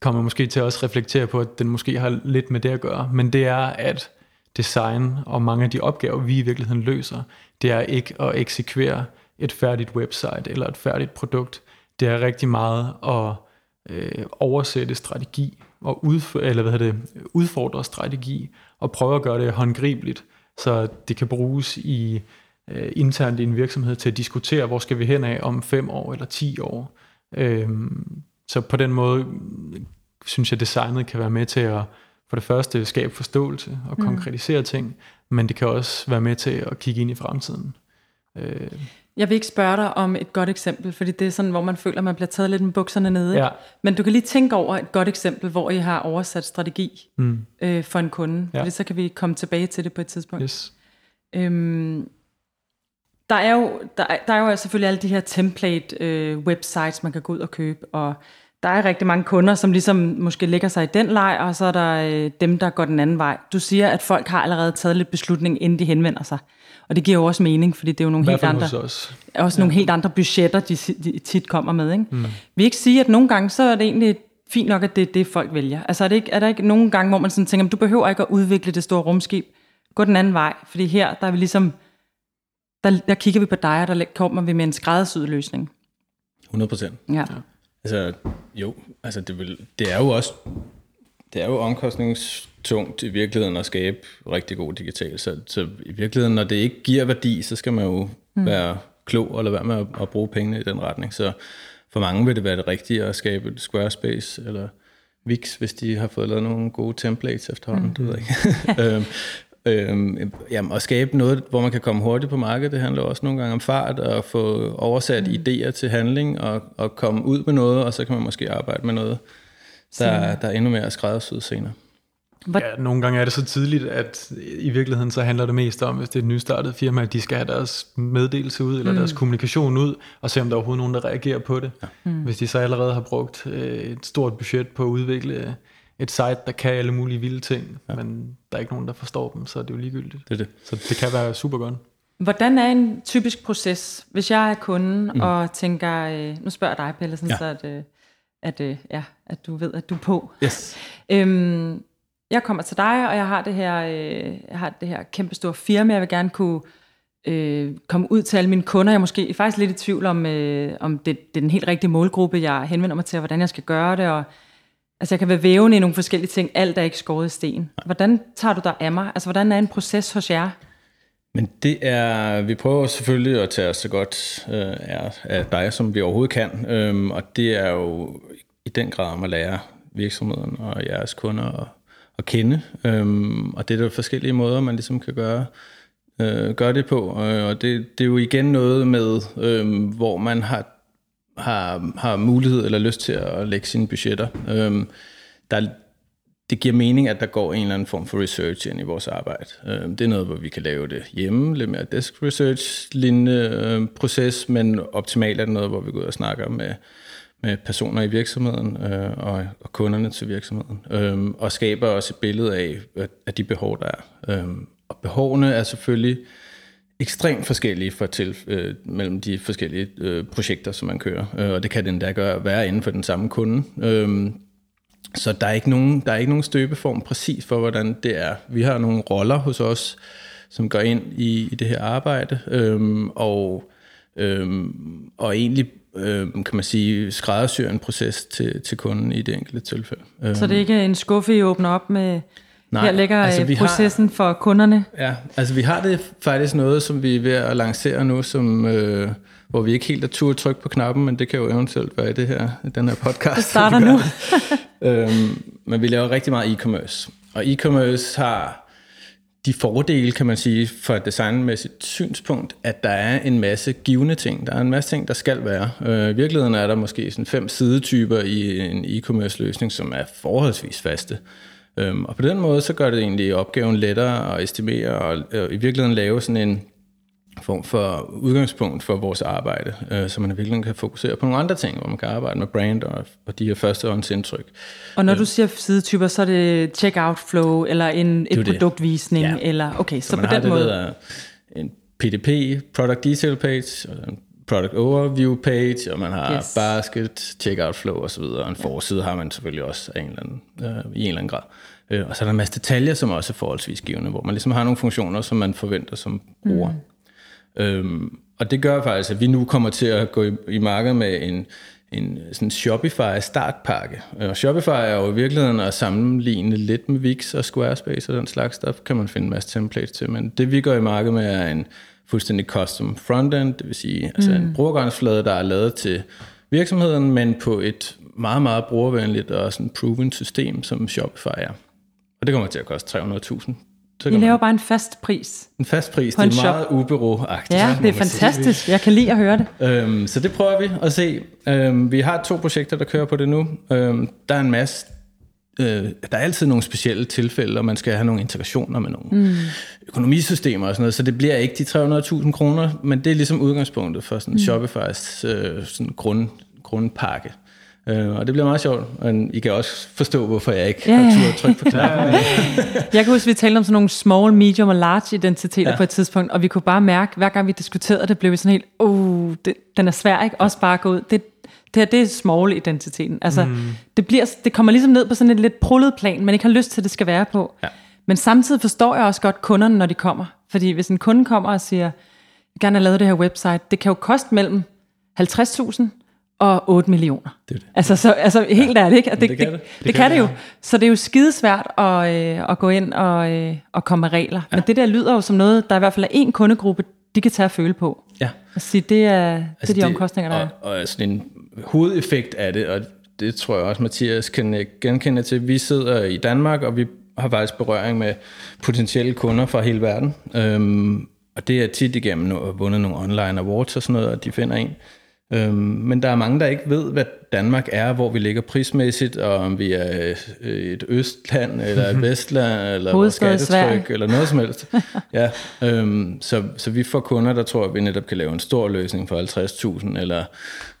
kommer jeg måske til at også reflektere på, at den måske har lidt med det at gøre, men det er, at design og mange af de opgaver, vi i virkeligheden løser, det er ikke at eksekvere et færdigt website eller et færdigt produkt. Det er rigtig meget at øh, oversætte strategi og udf- eller hvad det, udfordre strategi og prøve at gøre det håndgribeligt, så det kan bruges i øh, internt i en virksomhed til at diskutere, hvor skal vi hen af om fem år eller ti år. Øh, så på den måde synes jeg, designet kan være med til at for det første skabe forståelse og mm. konkretisere ting, men det kan også være med til at kigge ind i fremtiden. Øh, jeg vil ikke spørge dig om et godt eksempel, fordi det er sådan, hvor man føler, at man bliver taget lidt med bukserne nede. Ja. Men du kan lige tænke over et godt eksempel, hvor I har oversat strategi mm. øh, for en kunde. Ja. Fordi så kan vi komme tilbage til det på et tidspunkt. Yes. Øhm, der, er jo, der, der er jo selvfølgelig alle de her template øh, websites, man kan gå ud og købe, og der er rigtig mange kunder, som ligesom måske lægger sig i den leg, og så er der øh, dem, der går den anden vej. Du siger, at folk har allerede taget lidt beslutning, inden de henvender sig. Og det giver jo også mening, fordi det er jo nogle helt andre, også, også ja. nogle helt andre budgetter, de, de tit kommer med. Ikke? Mm. Vi ikke sige, at nogle gange, så er det egentlig fint nok, at det er det, folk vælger. Altså er, det ikke, er der ikke nogle gange, hvor man sådan tænker, du behøver ikke at udvikle det store rumskib. Gå den anden vej, fordi her, der er vi ligesom, der, der kigger vi på dig, og der kommer vi med en skræddersyet løsning. 100 procent. Ja. Altså, jo, altså det, vil, det er jo også, det er jo omkostningstungt i virkeligheden at skabe rigtig god digital. Så, så i virkeligheden, når det ikke giver værdi, så skal man jo mm. være klog og lade være med at, at bruge pengene i den retning. Så for mange vil det være det rigtige at skabe et Squarespace eller Wix, hvis de har fået lavet nogle gode templates efterhånden, mm. det ved jeg ikke. øhm, øhm, jamen, at skabe noget, hvor man kan komme hurtigt på markedet, det handler også nogle gange om fart, og få oversat mm. idéer til handling, og, og komme ud med noget, og så kan man måske arbejde med noget, der, der er endnu mere skræddersyet senere. Ja, nogle gange er det så tidligt, at i virkeligheden så handler det mest om, hvis det er et nystartet firma, at de skal have deres meddelelse ud, eller mm. deres kommunikation ud, og se om der er overhovedet nogen, der reagerer på det. Ja. Mm. Hvis de så allerede har brugt øh, et stort budget på at udvikle et site, der kan alle mulige vilde ting, ja. men der er ikke nogen, der forstår dem, så er det jo ligegyldigt. Det er det. Så det kan være super godt. Hvordan er en typisk proces, hvis jeg er kunde mm. og tænker, øh, nu spørger jeg dig, Pelle, sådan ja. så at, øh, at, øh, ja, at du ved, at du er på. Yes. øhm, jeg kommer til dig, og jeg har det her, øh, jeg har det her kæmpe store firma, jeg vil gerne kunne øh, komme ud til alle mine kunder. Jeg er måske faktisk lidt i tvivl om, øh, om det, det er den helt rigtige målgruppe, jeg henvender mig til, og hvordan jeg skal gøre det, og Altså jeg kan være vævende i nogle forskellige ting. Alt er ikke skåret i sten. Hvordan tager du dig af mig? Altså hvordan er en proces hos jer? Men det er, vi prøver selvfølgelig at tage os så godt øh, af dig, som vi overhovedet kan. Øhm, og det er jo i den grad om at lære virksomheden og jeres kunder at, at kende. Øhm, og det er der forskellige måder, man ligesom kan gøre, øh, gøre det på. Og det, det er jo igen noget med, øh, hvor man har har, har mulighed eller lyst til at lægge sine budgetter. Øhm, der, det giver mening, at der går en eller anden form for research ind i vores arbejde. Øhm, det er noget, hvor vi kan lave det hjemme, lidt mere desk research-lignende øhm, proces, men optimalt er det noget, hvor vi går ud og snakker med, med personer i virksomheden øh, og, og kunderne til virksomheden, øhm, og skaber også et billede af, af de behov, der er. Øhm, og behovene er selvfølgelig ekstremt forskellige for til, øh, mellem de forskellige øh, projekter, som man kører. Øh, og det kan den der gøre være inden for den samme kunde. Øh, så der er, ikke nogen, der er ikke nogen støbeform præcis for, hvordan det er. Vi har nogle roller hos os, som går ind i, i det her arbejde, øh, og, øh, og egentlig øh, kan man sige, skræddersyr en proces til, til kunden i det enkelte tilfælde. Så det er ikke en skuffe, I åbner op med Nej, Her ligger altså, vi processen har, for kunderne. Ja, altså vi har det faktisk noget, som vi er ved at lancere nu, som, øh, hvor vi ikke helt er tur tryk på knappen, men det kan jo eventuelt være i det her, den her podcast. Det starter nu. øhm, men vi laver rigtig meget e-commerce. Og e-commerce har de fordele, kan man sige, fra et designmæssigt synspunkt, at der er en masse givende ting. Der er en masse ting, der skal være. Øh, I virkeligheden er der måske sådan fem sidetyper i en e-commerce løsning, som er forholdsvis faste. Øhm, og på den måde, så gør det egentlig opgaven lettere at estimere og øh, i virkeligheden lave sådan en form for udgangspunkt for vores arbejde, øh, så man i virkeligheden kan fokusere på nogle andre ting, hvor man kan arbejde med brand og, og de her førstehåndsindtryk. Og når øh. du siger sidetyper, så er det checkout flow, eller en et produktvisning, ja. eller okay, så, så på den måde... Ved, en PDP, Product Detail Page, Product Overview Page, og man har yes. basket, checkout flow osv., og en forside har man selvfølgelig også af en eller anden, øh, i en eller anden grad. Øh, og så er der en masse detaljer, som også er forholdsvis givende, hvor man ligesom har nogle funktioner, som man forventer som bruger. Mm. Øhm, og det gør faktisk, at vi nu kommer til at gå i, i markedet med en, en sådan Shopify startpakke. Og Shopify er jo i virkeligheden at sammenligne lidt med Wix og Squarespace og den slags. Der kan man finde en masse templates til, men det vi går i markedet med er en fuldstændig custom frontend, det vil sige altså mm. en brugergangsflade, der er lavet til virksomheden, men på et meget, meget brugervenligt og sådan proven system, som Shopify er. Og det kommer til at koste 300.000. Så I laver man, bare en fast pris. En fast pris, det er shop. meget ubureau Ja, det er fantastisk. Sige. Jeg kan lide at høre det. Øhm, så det prøver vi at se. Øhm, vi har to projekter, der kører på det nu. Øhm, der er en masse øh, der er altid nogle specielle tilfælde, og man skal have nogle integrationer med nogle mm. økonomisystemer og sådan noget, så det bliver ikke de 300.000 kroner, men det er ligesom udgangspunktet for sådan mm. Shopify's øh, sådan grund, grundpakke. Øh, og det bliver meget sjovt, men I kan også forstå, hvorfor jeg ikke yeah. har tur at trykke på knappen. jeg kan huske, vi talte om sådan nogle small, medium og large identiteter ja. på et tidspunkt, og vi kunne bare mærke, hver gang vi diskuterede det, blev vi sådan helt, uh, det, den er svær, ikke? Også bare gå ud. Det, det her, det er small-identiteten. Altså, mm. det, bliver, det kommer ligesom ned på sådan et lidt prullet plan, man ikke har lyst til, at det skal være på. Ja. Men samtidig forstår jeg også godt kunderne, når de kommer. Fordi hvis en kunde kommer og siger, jeg vil gerne have lavet det her website, det kan jo koste mellem 50.000 og 8 millioner. Det det. Altså, så, altså helt ja. ærligt, ikke? Det, det, kan det, det, det, det kan det jo. Så det er jo skidesvært at, øh, at gå ind og, øh, og komme med regler. Ja. Men det der lyder jo som noget, der i hvert fald er en kundegruppe, de kan tage at føle på. Ja. Og sige, det er, altså det er de det, omkostninger, der og, er. Og sådan en hovedeffekt af det, og det tror jeg også, Mathias kan genkende til. Vi sidder i Danmark, og vi har faktisk berøring med potentielle kunder fra hele verden. Øhm, og det er tit igennem at vundet nogle online awards og sådan noget, og de finder en. Øhm, men der er mange, der ikke ved, hvad Danmark er, hvor vi ligger prismæssigt, og om vi er øh, et østland, eller et vestland, eller vores skattetryk, eller noget som helst. Ja, øhm, så, så vi får kunder, der tror, at vi netop kan lave en stor løsning for 50.000, eller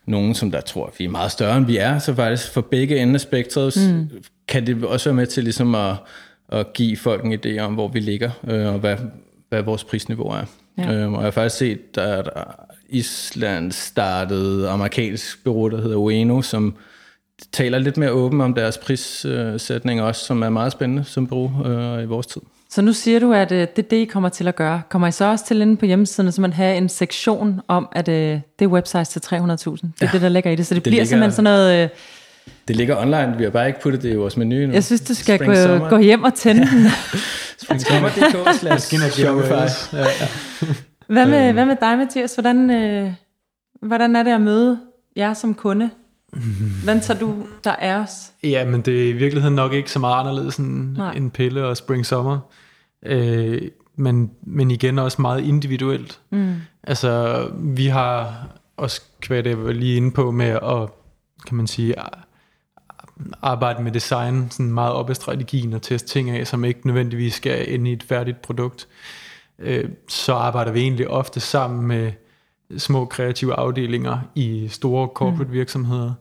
nogen, som der tror, at vi er meget større, end vi er. Så faktisk for begge ender af spektret, mm. kan det også være med til ligesom at, at give folk en idé om, hvor vi ligger, øh, og hvad, hvad vores prisniveau er. Ja. Øhm, og jeg har faktisk set, at Island startede amerikansk bureau, der hedder Ueno, som taler lidt mere åben om deres prissætning også, som er meget spændende som bureau øh, i vores tid. Så nu siger du, at øh, det er det, I kommer til at gøre. Kommer I så også til inde på hjemmesiden, så man have en sektion om, at øh, det er websites til 300.000? Det er ja. det, der ligger i det. Så det, det bliver ligger, simpelthen sådan noget... Øh, det ligger online, vi har bare ikke puttet det i vores menu nu. Jeg synes, du skal gå, gå hjem og tænde den. Springsommer.dk slash Shopify. Ja, ja. Hvad med, øh. hvad med dig, Mathias? Hvordan, øh, hvordan er det at møde jer som kunde? Hvordan tager du der er os? Ja, men det er i virkeligheden nok ikke så meget anderledes end, end Pille og Spring Summer. Øh, men, men igen også meget individuelt. Mm. Altså, vi har også kvad det, jeg lige inde på med at, kan man sige, arbejde med design sådan meget op ad strategien og teste ting af, som ikke nødvendigvis skal ind i et færdigt produkt. Øh, så arbejder vi egentlig ofte sammen med små kreative afdelinger i store corporate mm. virksomheder,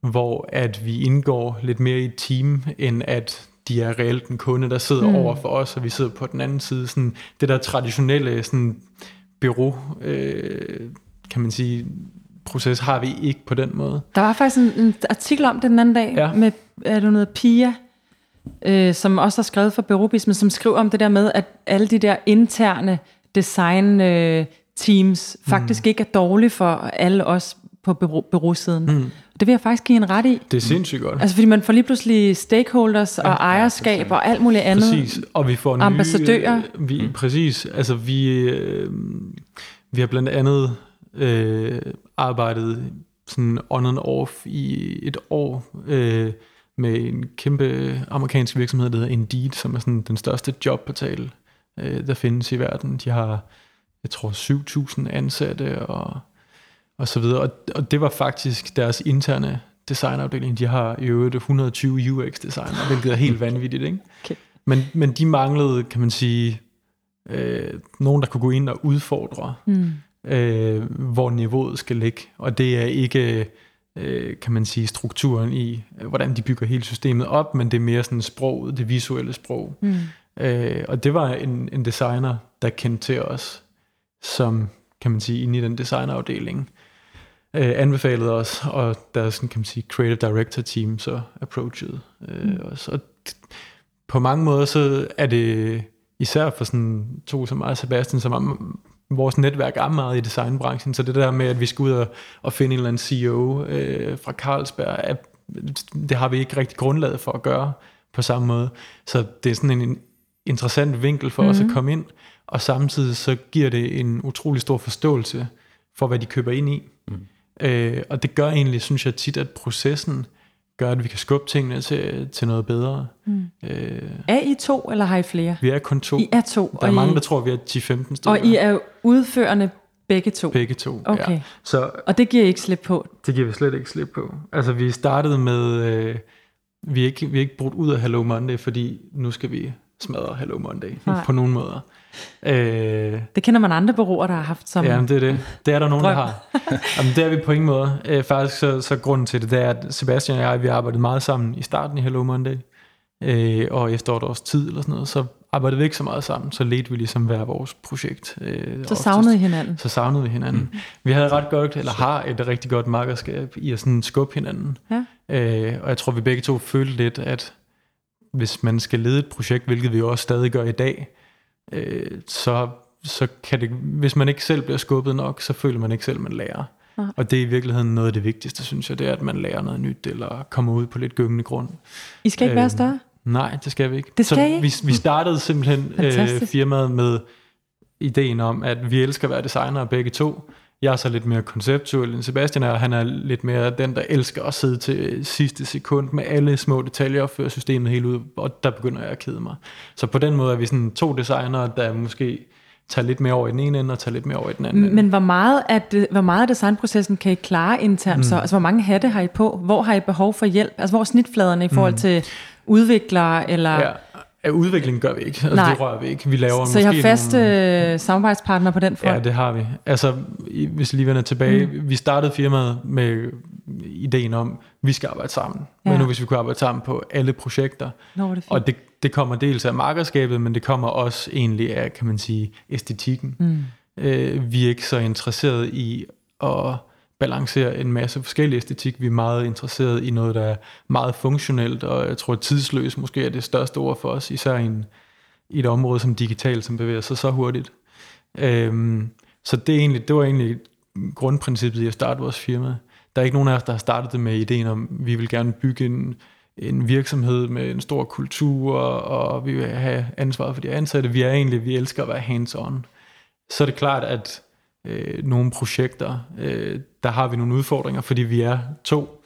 hvor at vi indgår lidt mere i et team, end at de er reelt en kunde, der sidder mm. over for os, og vi sidder på den anden side. Sådan, det der traditionelle sådan, bureau, øh, kan man sige, proces har vi ikke på den måde. Der var faktisk en, en artikel om det den anden dag, ja. med er det noget Pia, øh, som også har skrevet for Bureaubismen, som skriver om det der med, at alle de der interne design øh, teams faktisk mm. ikke er dårlige for alle os på bureau, bureausiden. Mm. Det vil jeg faktisk give en ret i. Det er sindssygt godt. Altså fordi man får lige pludselig stakeholders ja, og ejerskab ja, og alt muligt andet. Præcis, og vi får nye, ambassadører. Vi, mm. Præcis, altså vi, øh, vi har blandt andet øh, arbejdet sådan on and off i et år øh, med en kæmpe amerikansk virksomhed, der hedder Indeed, som er sådan den største jobportal, øh, der findes i verden. De har, jeg tror, 7.000 ansatte og, og så videre. Og, og det var faktisk deres interne designafdeling. De har i øvrigt 120 UX-designer, hvilket er helt vanvittigt. Ikke? Okay. Men, men de manglede, kan man sige, øh, nogen, der kunne gå ind og udfordre, mm. øh, hvor niveauet skal ligge. Og det er ikke øh, kan man sige, strukturen i, øh, hvordan de bygger hele systemet op, men det er mere sådan sproget, det visuelle sprog. Mm. Øh, og det var en, en designer, der kendte til os, som, kan man sige, inde i den designafdeling, øh, anbefalede os, og der sådan, kan man sige, creative director team så approached øh, mm. os. Og på mange måder, så er det især for sådan to som mig og Sebastian, som vores netværk er meget i designbranchen, så det der med, at vi skal ud og, og finde en eller anden CEO øh, fra Carlsberg, er, det har vi ikke rigtig grundlaget for at gøre på samme måde. Så det er sådan en interessant vinkel for mm-hmm. os at mhm. komme ind, og samtidig så giver det en utrolig stor forståelse for, hvad de køber ind i. Mm. Øh, og det gør egentlig, synes jeg tit, at processen gør, at vi kan skubbe tingene til, til noget bedre. Mm. Øh, er I to, eller har I flere? Vi er kun to. I er to. Der er mange, I, der tror, vi er 10-15 stykker. Og I er udførende begge to? Begge to, okay. ja. Så, og det giver I ikke slip på? Det giver vi slet ikke slip på. Altså, vi startede med... Øh, vi, er ikke, vi er ikke brugt ud af Hello Monday, fordi nu skal vi smadre Hello Monday Nej. på nogen måder. Øh, det kender man andre bureauer, der har haft som Ja, det er det. Det er der nogen, der har. Jamen, det er vi på ingen måde. Øh, faktisk så, så grunden til det, det er, at Sebastian og jeg, vi arbejdede meget sammen i starten i Hello Monday. Øh, og efter et års tid eller sådan noget, så arbejdede vi ikke så meget sammen. Så ledte vi ligesom hver vores projekt. Øh, så savnede I hinanden? Så savnede vi hinanden. Mm. Vi havde ret godt, eller har et rigtig godt makkerskab i at sådan skubbe hinanden. Ja. Øh, og jeg tror, vi begge to følte lidt, at hvis man skal lede et projekt, hvilket vi jo også stadig gør i dag, øh, så, så kan det, hvis man ikke selv bliver skubbet nok, så føler man ikke selv, man lærer. Ja. Og det er i virkeligheden noget af det vigtigste, synes jeg, det er, at man lærer noget nyt, eller kommer ud på lidt gyngende grund. I skal ikke øh, være større? Nej, det skal vi ikke. Det skal så I? Vi, vi startede simpelthen øh, firmaet med ideen om, at vi elsker at være designere begge to, jeg er så lidt mere konceptuel end Sebastian er. Han er lidt mere den, der elsker at sidde til sidste sekund med alle små detaljer og føre systemet helt ud, og der begynder jeg at kede mig. Så på den måde er vi sådan to designere, der måske tager lidt mere over i den ene ende og tager lidt mere over i den anden ende. Men hvor meget af, det, hvor meget af designprocessen kan I klare internt mm. så? Altså hvor mange hatte har I på? Hvor har I behov for hjælp? Altså hvor er snitfladerne i forhold mm. til udviklere eller... Ja Ja, udvikling gør vi ikke. Altså, Nej. det rører vi ikke. Vi laver så måske I har faste nogle... samarbejdspartnere på den front? Ja, det har vi. Altså, hvis lige vender tilbage. Mm. Vi startede firmaet med ideen om, at vi skal arbejde sammen. Ja. Men nu hvis vi kunne arbejde sammen på alle projekter. Nå, det og det, det kommer dels af markerskabet, men det kommer også egentlig af, kan man sige, æstetikken. Mm. Øh, vi er ikke så interesseret i at balancerer en masse forskellige æstetik. Vi er meget interesseret i noget, der er meget funktionelt, og jeg tror, at tidsløs måske er det største ord for os, især i, en, i et område som digital, som bevæger sig så hurtigt. Øhm, så det, er egentlig, det var egentlig grundprincippet i at starte vores firma. Der er ikke nogen af os, der har startet det med ideen om, at vi vil gerne bygge en, en virksomhed med en stor kultur, og vi vil have ansvaret for de ansatte. Vi er egentlig, vi elsker at være hands-on. Så er det klart, at øh, nogle projekter, øh, der har vi nogle udfordringer, fordi vi er to.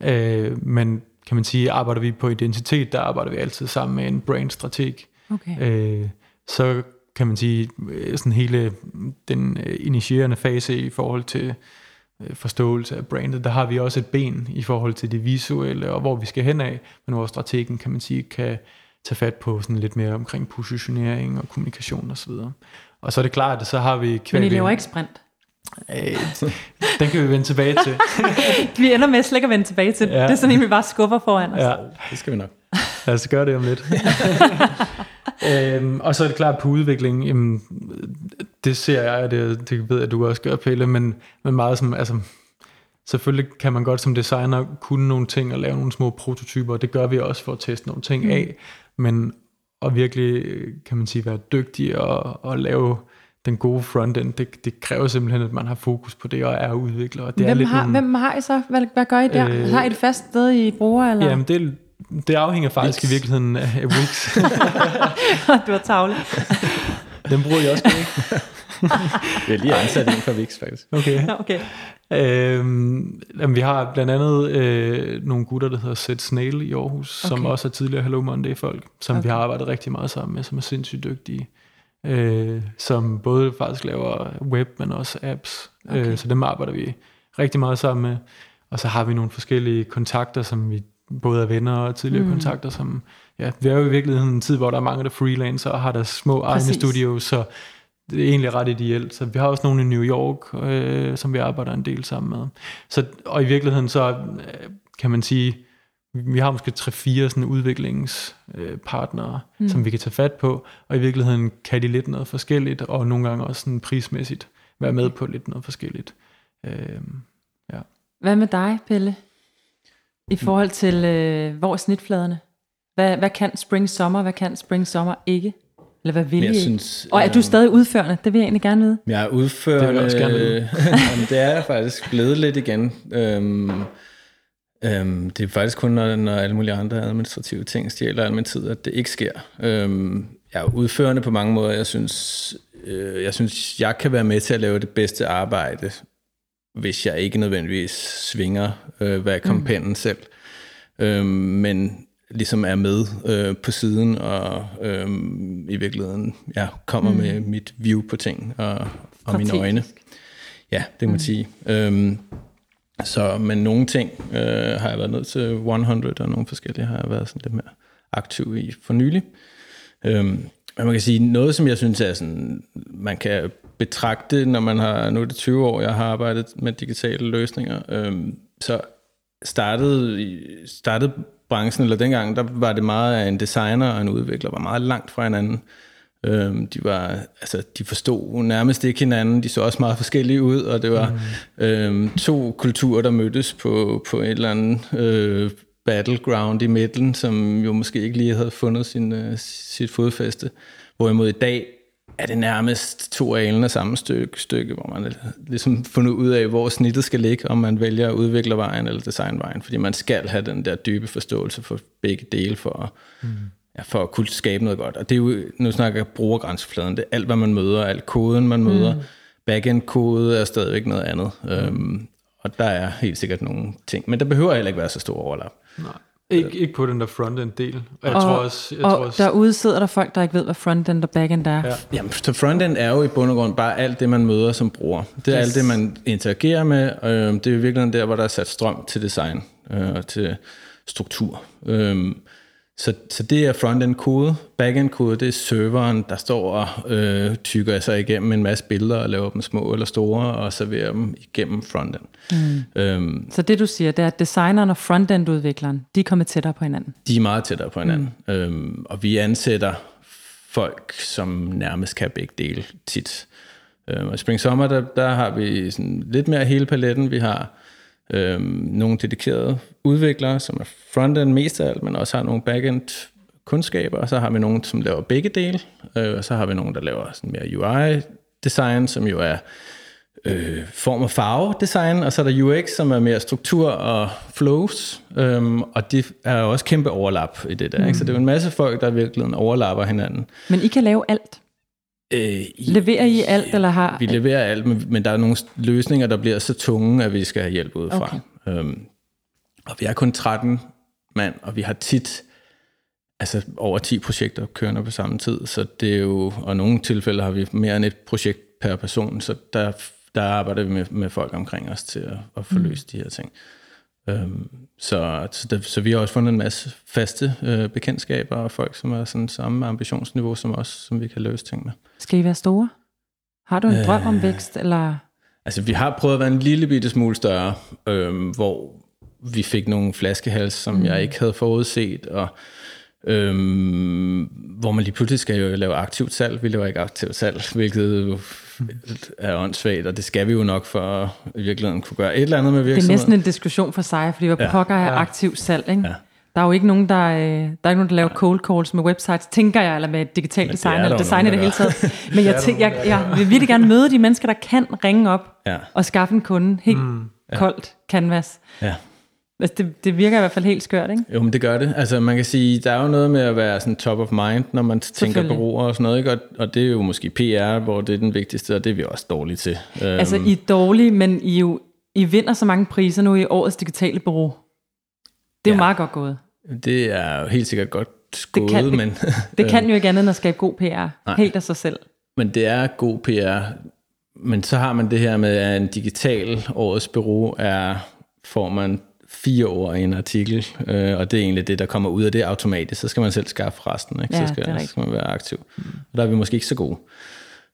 Øh, men kan man sige, arbejder vi på identitet, der arbejder vi altid sammen med en brand-strateg. Okay. Øh, så kan man sige, øh, sådan hele den øh, initierende fase i forhold til øh, forståelse af brandet, der har vi også et ben i forhold til det visuelle, og hvor vi skal hen af, men hvor strategen, kan man sige, kan tage fat på sådan lidt mere omkring positionering og kommunikation osv. Og, og så er det klart, at så har vi... Men I laver ikke sprint? Øh, den kan vi vende tilbage til. vi ender med slet ikke at vende tilbage til. Ja. Det er sådan en, vi bare skubber foran os. Ja, det skal vi nok. Lad os gøre det om lidt. øhm, og så er det klart på udvikling, jamen, det ser jeg, det, det ved jeg, at du også gør, Pelle, men, men meget som, altså, selvfølgelig kan man godt som designer kunne nogle ting og lave nogle små prototyper, og det gør vi også for at teste nogle ting mm. af, men at virkelig, kan man sige, være dygtig og, og lave den gode frontend, det, det kræver simpelthen, at man har fokus på det og er udvikler. Og det hvem, er lidt har, nogle, hvem har I så? Hvad, hvad gør I der? Øh, har I et fast sted, I bruger? Eller? Jamen, det, det afhænger faktisk Wix. i virkeligheden af Wix. du har tavle. Den bruger jeg også ikke. vi har lige ansat en fra Wix, faktisk. Okay. okay. Øhm, jamen, vi har blandt andet øh, nogle gutter, der hedder Seth Snail i Aarhus, okay. som også er tidligere Hello Monday-folk, som okay. vi har arbejdet rigtig meget sammen med, som er sindssygt dygtige. Øh, som både faktisk laver web, men også apps. Øh, okay. Øh, så dem arbejder vi rigtig meget sammen med. Og så har vi nogle forskellige kontakter, som vi både er venner og tidligere mm. kontakter, som, ja, vi er jo i virkeligheden en tid, hvor der er mange, der freelancer og har deres små Præcis. egne studios, så det er egentlig ret ideelt. Så vi har også nogle i New York, øh, som vi arbejder en del sammen med. Så, og i virkeligheden så øh, kan man sige, vi har måske tre-fire sådan udviklingspartnere, mm. som vi kan tage fat på, og i virkeligheden kan de lidt noget forskelligt, og nogle gange også sådan prismæssigt være med på lidt noget forskelligt. Øh, ja. Hvad med dig, Pelle? I forhold til, øh, hvor er snitfladerne? Hvad, hvad kan spring sommer, hvad kan spring sommer ikke? Eller hvad vil jeg synes, Og er du øh, stadig udførende? Det vil jeg egentlig gerne vide. Jeg er udførende. Det vil jeg også gerne vide. det er jeg faktisk blevet lidt igen. Øhm, øhm, det er faktisk kun, når, når alle mulige andre administrative ting stjæler al min tid, at det ikke sker. Øhm, jeg er udførende på mange måder. Jeg synes, øh, jeg synes, jeg kan være med til at lave det bedste arbejde hvis jeg ikke nødvendigvis svinger, øh, hvad jeg mm. selv. Øh, men ligesom er med øh, på siden og øh, i virkeligheden ja, kommer mm. med mit view på ting og, og mine øjne. Ja, det kan man mm. sige. Øhm, så, men nogle ting øh, har jeg været nødt til 100, og nogle forskellige har jeg været sådan lidt mere aktiv i for nylig. Øhm, men man kan sige, noget som jeg synes er sådan, man kan betragte, når man har, nu er det 20 år, jeg har arbejdet med digitale løsninger, øhm, så startede, startede branchen, eller dengang, der var det meget af en designer og en udvikler, var meget langt fra hinanden. Øhm, de, var, altså, de forstod nærmest ikke hinanden, de så også meget forskellige ud, og det var mm. øhm, to kulturer, der mødtes på, på et eller andet øh, battleground i midten, som jo måske ikke lige havde fundet sin, uh, sit fodfæste. Hvorimod i dag er det nærmest to af af samme stykke, stykke, hvor man ligesom fundet ud af, hvor snittet skal ligge, om man vælger udviklervejen eller designvejen, fordi man skal have den der dybe forståelse for begge dele for at, mm. ja, for at kunne skabe noget godt. Og det er jo, nu snakker jeg brugergrænsefladen, det er alt, hvad man møder, alt koden, man møder. Mm. Backend-kode er stadigvæk noget andet. Mm. Øhm, og der er helt sikkert nogle ting, men der behøver heller ikke være så stor overlap. Nej. Ikke, ikke på den der frontend del. Og, jeg tror også, jeg og tror også, derude sidder der folk, der ikke ved, hvad frontend og backend er. Ja. Jamen, så frontend er jo i bund og grund bare alt det, man møder som bruger. Det er yes. alt det, man interagerer med. Og øh, det er jo virkelig der, hvor der er sat strøm til design og øh, til struktur. Øh, Så, så det er frontend kode. Backend kode, det er serveren, der står og øh, tykker sig igennem en masse billeder og laver dem små eller store og serverer dem igennem frontend. Mm. Øhm, så det du siger, det er, at designeren og frontend-udvikleren, de er kommet tættere på hinanden? De er meget tættere på hinanden. Mm. Øhm, og vi ansætter folk, som nærmest kan begge dele tit. Øhm, og i Spring Summer, der, der har vi sådan lidt mere hele paletten. Vi har øhm, nogle dedikerede udviklere, som er frontend mest af alt, men også har nogle backend kundskaber, og så har vi nogen, som laver begge dele, øh, og så har vi nogen, der laver sådan mere UI-design, som jo er øh, form- og farve-design, og så er der UX, som er mere struktur og flows, øhm, og det er også kæmpe overlap i det der. Mm. Ikke? Så det er jo en masse folk, der virkelig overlapper hinanden. Men I kan lave alt? Øh, I, leverer I alt, eller har... Vi leverer alt, men, men der er nogle løsninger, der bliver så tunge, at vi skal have hjælp udefra. Okay. Øhm, og vi er kun 13 mand, og vi har tit altså over 10 projekter kørende på samme tid, så det er jo, og i nogle tilfælde har vi mere end et projekt per person, så der, der arbejder vi med, med folk omkring os til at, at få mm. løst de her ting. Øhm, så, så, der, så vi har også fundet en masse faste øh, bekendtskaber og folk, som er sådan samme ambitionsniveau som os, som vi kan løse ting med. Skal I være store? Har du en øh, drøm om vækst? Eller? Altså, vi har prøvet at være en lille bitte smule større, øh, hvor vi fik nogle flaskehals, som mm. jeg ikke havde forudset, og øhm, hvor man lige pludselig skal jo lave aktivt salg. Vi laver ikke aktivt salg, hvilket er åndssvagt, og det skal vi jo nok for i virkeligheden kunne gøre et eller andet med virksomheden. Det er næsten en diskussion for sig, fordi hvad ja. pokker er ja. aktivt salg, ikke? Ja. Der er jo ikke nogen, der, øh, der er ikke nogen, der laver cold calls med websites, tænker jeg, eller med digitalt design, eller design i det hele taget. Men jeg, tænker, jeg, jeg vil virkelig gerne møde de mennesker, der kan ringe op ja. og skaffe en kunde helt mm, ja. koldt canvas. Ja. Altså, det, det virker i hvert fald helt skørt, ikke? Jo, men det gør det. Altså, man kan sige, der er jo noget med at være sådan top of mind, når man tænker bureauer og sådan noget, ikke? Og, og det er jo måske PR, hvor det er den vigtigste, og det er vi også dårlige til. Altså, I er dårlige, men I, jo, I vinder så mange priser nu i årets digitale bureau. Det er ja. jo meget godt gået. Det er jo helt sikkert godt gået, det kan, men... Det, det kan jo ikke andet end at skabe god PR, nej. helt af sig selv. Men det er god PR, men så har man det her med, at en digital årets bureau er, får man fire ord i en artikel, øh, og det er egentlig det, der kommer ud af det automatisk. Så skal man selv skaffe resten, ikke? Ja, så, skal, så skal man være aktiv. Mm. Og der er vi måske ikke så gode.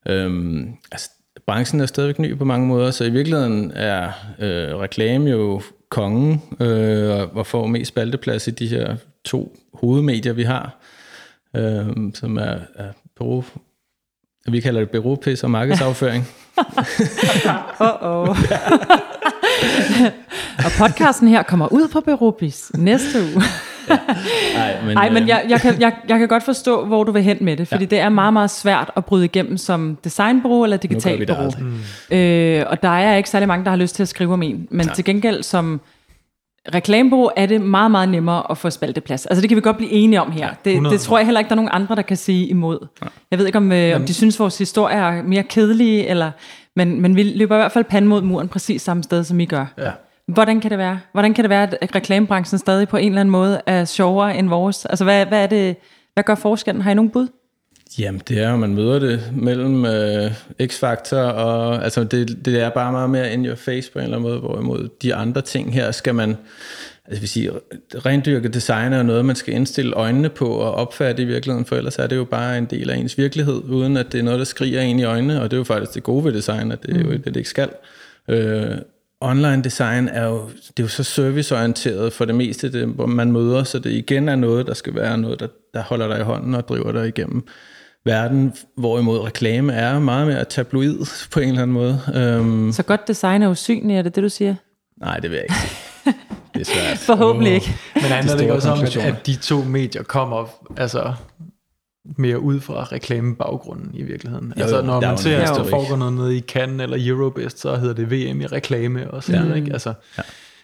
Øhm, altså, branchen er stadigvæk ny på mange måder, så i virkeligheden er øh, reklame jo kongen, øh, og får mest spalteplads i de her to hovedmedier, vi har, øh, som er, er bureau, vi kalder det bureaupis og markedsafføring. Uh-oh. og podcasten her kommer ud på Berubis næste uge. ja. Ej, men, Ej, men øh, jeg, jeg, kan, jeg, jeg kan godt forstå, hvor du vil hen med det, fordi ja. det er meget, meget svært at bryde igennem som designbureau eller digital bureau. Mm. Øh, og der er ikke særlig mange, der har lyst til at skrive om en, men ja. til gengæld som reklamebureau er det meget, meget nemmere at få spalteplads. Altså det kan vi godt blive enige om her. Ja, det, det tror jeg heller ikke, der er nogen andre, der kan sige imod. Ja. Jeg ved ikke, om, øh, om de synes, vores historie er mere kedelige, eller, men, men vi løber i hvert fald panden mod muren præcis samme sted, som I gør. Ja. Hvordan kan det være? Hvordan kan det være, at reklamebranchen stadig på en eller anden måde er sjovere end vores? Altså hvad, hvad, er det, hvad gør forskellen? Har I nogen bud? Jamen, det er jo, man møder det mellem øh, X-Factor, og altså, det, det er bare meget mere in your face på en eller anden måde, hvorimod de andre ting her skal man, altså vil sige, rendyrket design er noget, man skal indstille øjnene på og opfatte i virkeligheden, for ellers er det jo bare en del af ens virkelighed, uden at det er noget, der skriger ind i øjnene, og det er jo faktisk det gode ved design, at det er jo mm. det, det ikke skal. Øh, online design er jo, det er jo så serviceorienteret for det meste, det, hvor man møder, så det igen er noget, der skal være noget, der, der holder dig i hånden og driver dig igennem verden, hvorimod reklame er meget mere tabloid på en eller anden måde. Um, så godt design er usynligt, er det det, du siger? Nej, det vil jeg ikke Det er svært. Forhåbentlig ikke. Men handler det ikke også om, at de to medier kommer altså mere ud fra reklamebaggrunden i virkeligheden. Jo, altså når man ser, at der foregår noget nede i Cannes eller Eurobest, så hedder det VM i reklame og sådan ja. ikke? Altså, ja.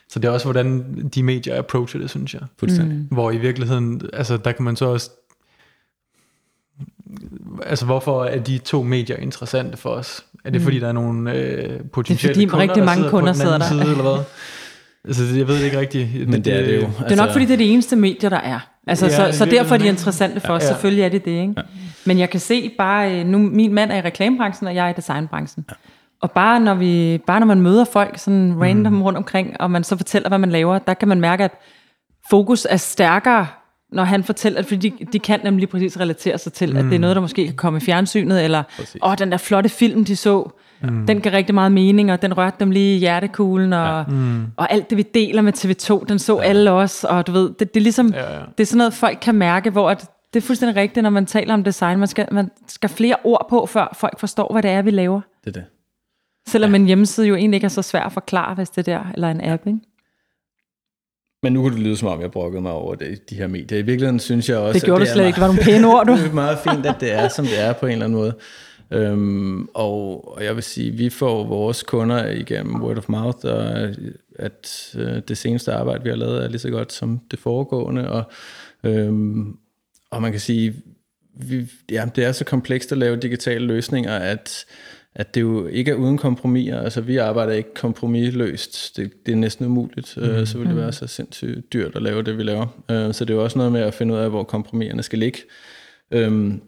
Så det er også, hvordan de medier approacher det, synes jeg. Mm. Hvor i virkeligheden, altså der kan man så også altså hvorfor er de to medier interessante for os? Er det mm. fordi, der er nogle øh, potentielle det er fordi, kunder, rigtig mange kunder sidder der. Side, eller hvad? Altså, jeg ved det ikke rigtigt. Men det, er det jo. Altså, det er nok, fordi det er det eneste medier, der er. Altså, ja, så, så derfor er de interessante for os. Ja, ja. Selvfølgelig er det det, ikke? Ja. Men jeg kan se bare, øh, nu min mand er i reklamebranchen, og jeg er i designbranchen. Ja. Og bare når, vi, bare når man møder folk sådan random mm. rundt omkring, og man så fortæller, hvad man laver, der kan man mærke, at fokus er stærkere når han fortæller, fordi de, de kan nemlig lige præcis relatere sig til, mm. at det er noget, der måske kan komme i fjernsynet, eller, åh, den der flotte film, de så, mm. den gav rigtig meget mening, og den rørte dem lige i hjertekuglen, og, ja. mm. og alt det, vi deler med TV2, den så ja. alle os, og du ved, det, det er ligesom, ja, ja. det er sådan noget, folk kan mærke, hvor at, det er fuldstændig rigtigt, når man taler om design, man skal, man skal flere ord på, før folk forstår, hvad det er, vi laver. Det er det. Selvom ja. en hjemmeside jo egentlig ikke er så svær at forklare, hvis det er der, eller en app, ikke? Men nu kunne det lyde som om, jeg brokkede mig over det, de her medier. I virkeligheden synes jeg også, det gjorde at det du slet ikke. Det var nogle pæne ord, du. det er meget fint, at det er, som det er på en eller anden måde. Øhm, og, og jeg vil sige, vi får vores kunder igennem word of mouth, og at øh, det seneste arbejde, vi har lavet, er lige så godt som det foregående. Og, øhm, og man kan sige, vi, ja, det er så komplekst at lave digitale løsninger, at at det jo ikke er uden kompromiser. Altså, vi arbejder ikke kompromisløst. Det, det er næsten umuligt. Mm. så vil det være så sindssygt dyrt at lave det, vi laver. Øh, så det er jo også noget med at finde ud af, hvor kompromiserne skal ligge. Øhm,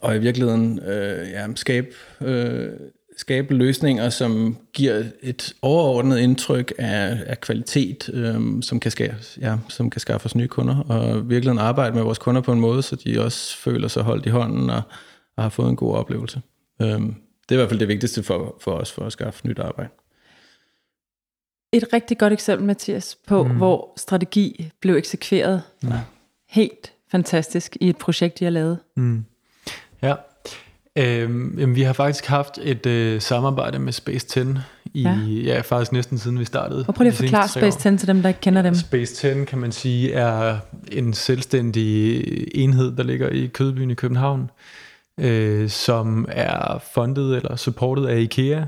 og i virkeligheden øh, ja, skabe, øh, skabe løsninger, som giver et overordnet indtryk af, af kvalitet, øh, som, kan skaffe, ja, som kan skaffe os nye kunder, og virkelig arbejde med vores kunder på en måde, så de også føler sig holdt i hånden og, og har fået en god oplevelse. Øh, det er i hvert fald det vigtigste for, for os, for at skaffe nyt arbejde. Et rigtig godt eksempel, Mathias, på mm. hvor strategi blev eksekveret mm. helt fantastisk i et projekt, jeg har lavet. Mm. Ja, øhm, jamen, vi har faktisk haft et øh, samarbejde med Space 10 i, ja. ja, faktisk næsten siden vi startede. Og prøv lige at forklare Space 10 til dem, der ikke kender dem. Space 10 kan man sige er en selvstændig enhed, der ligger i Kødbyen i København, øh, som er fundet eller supportet af IKEA,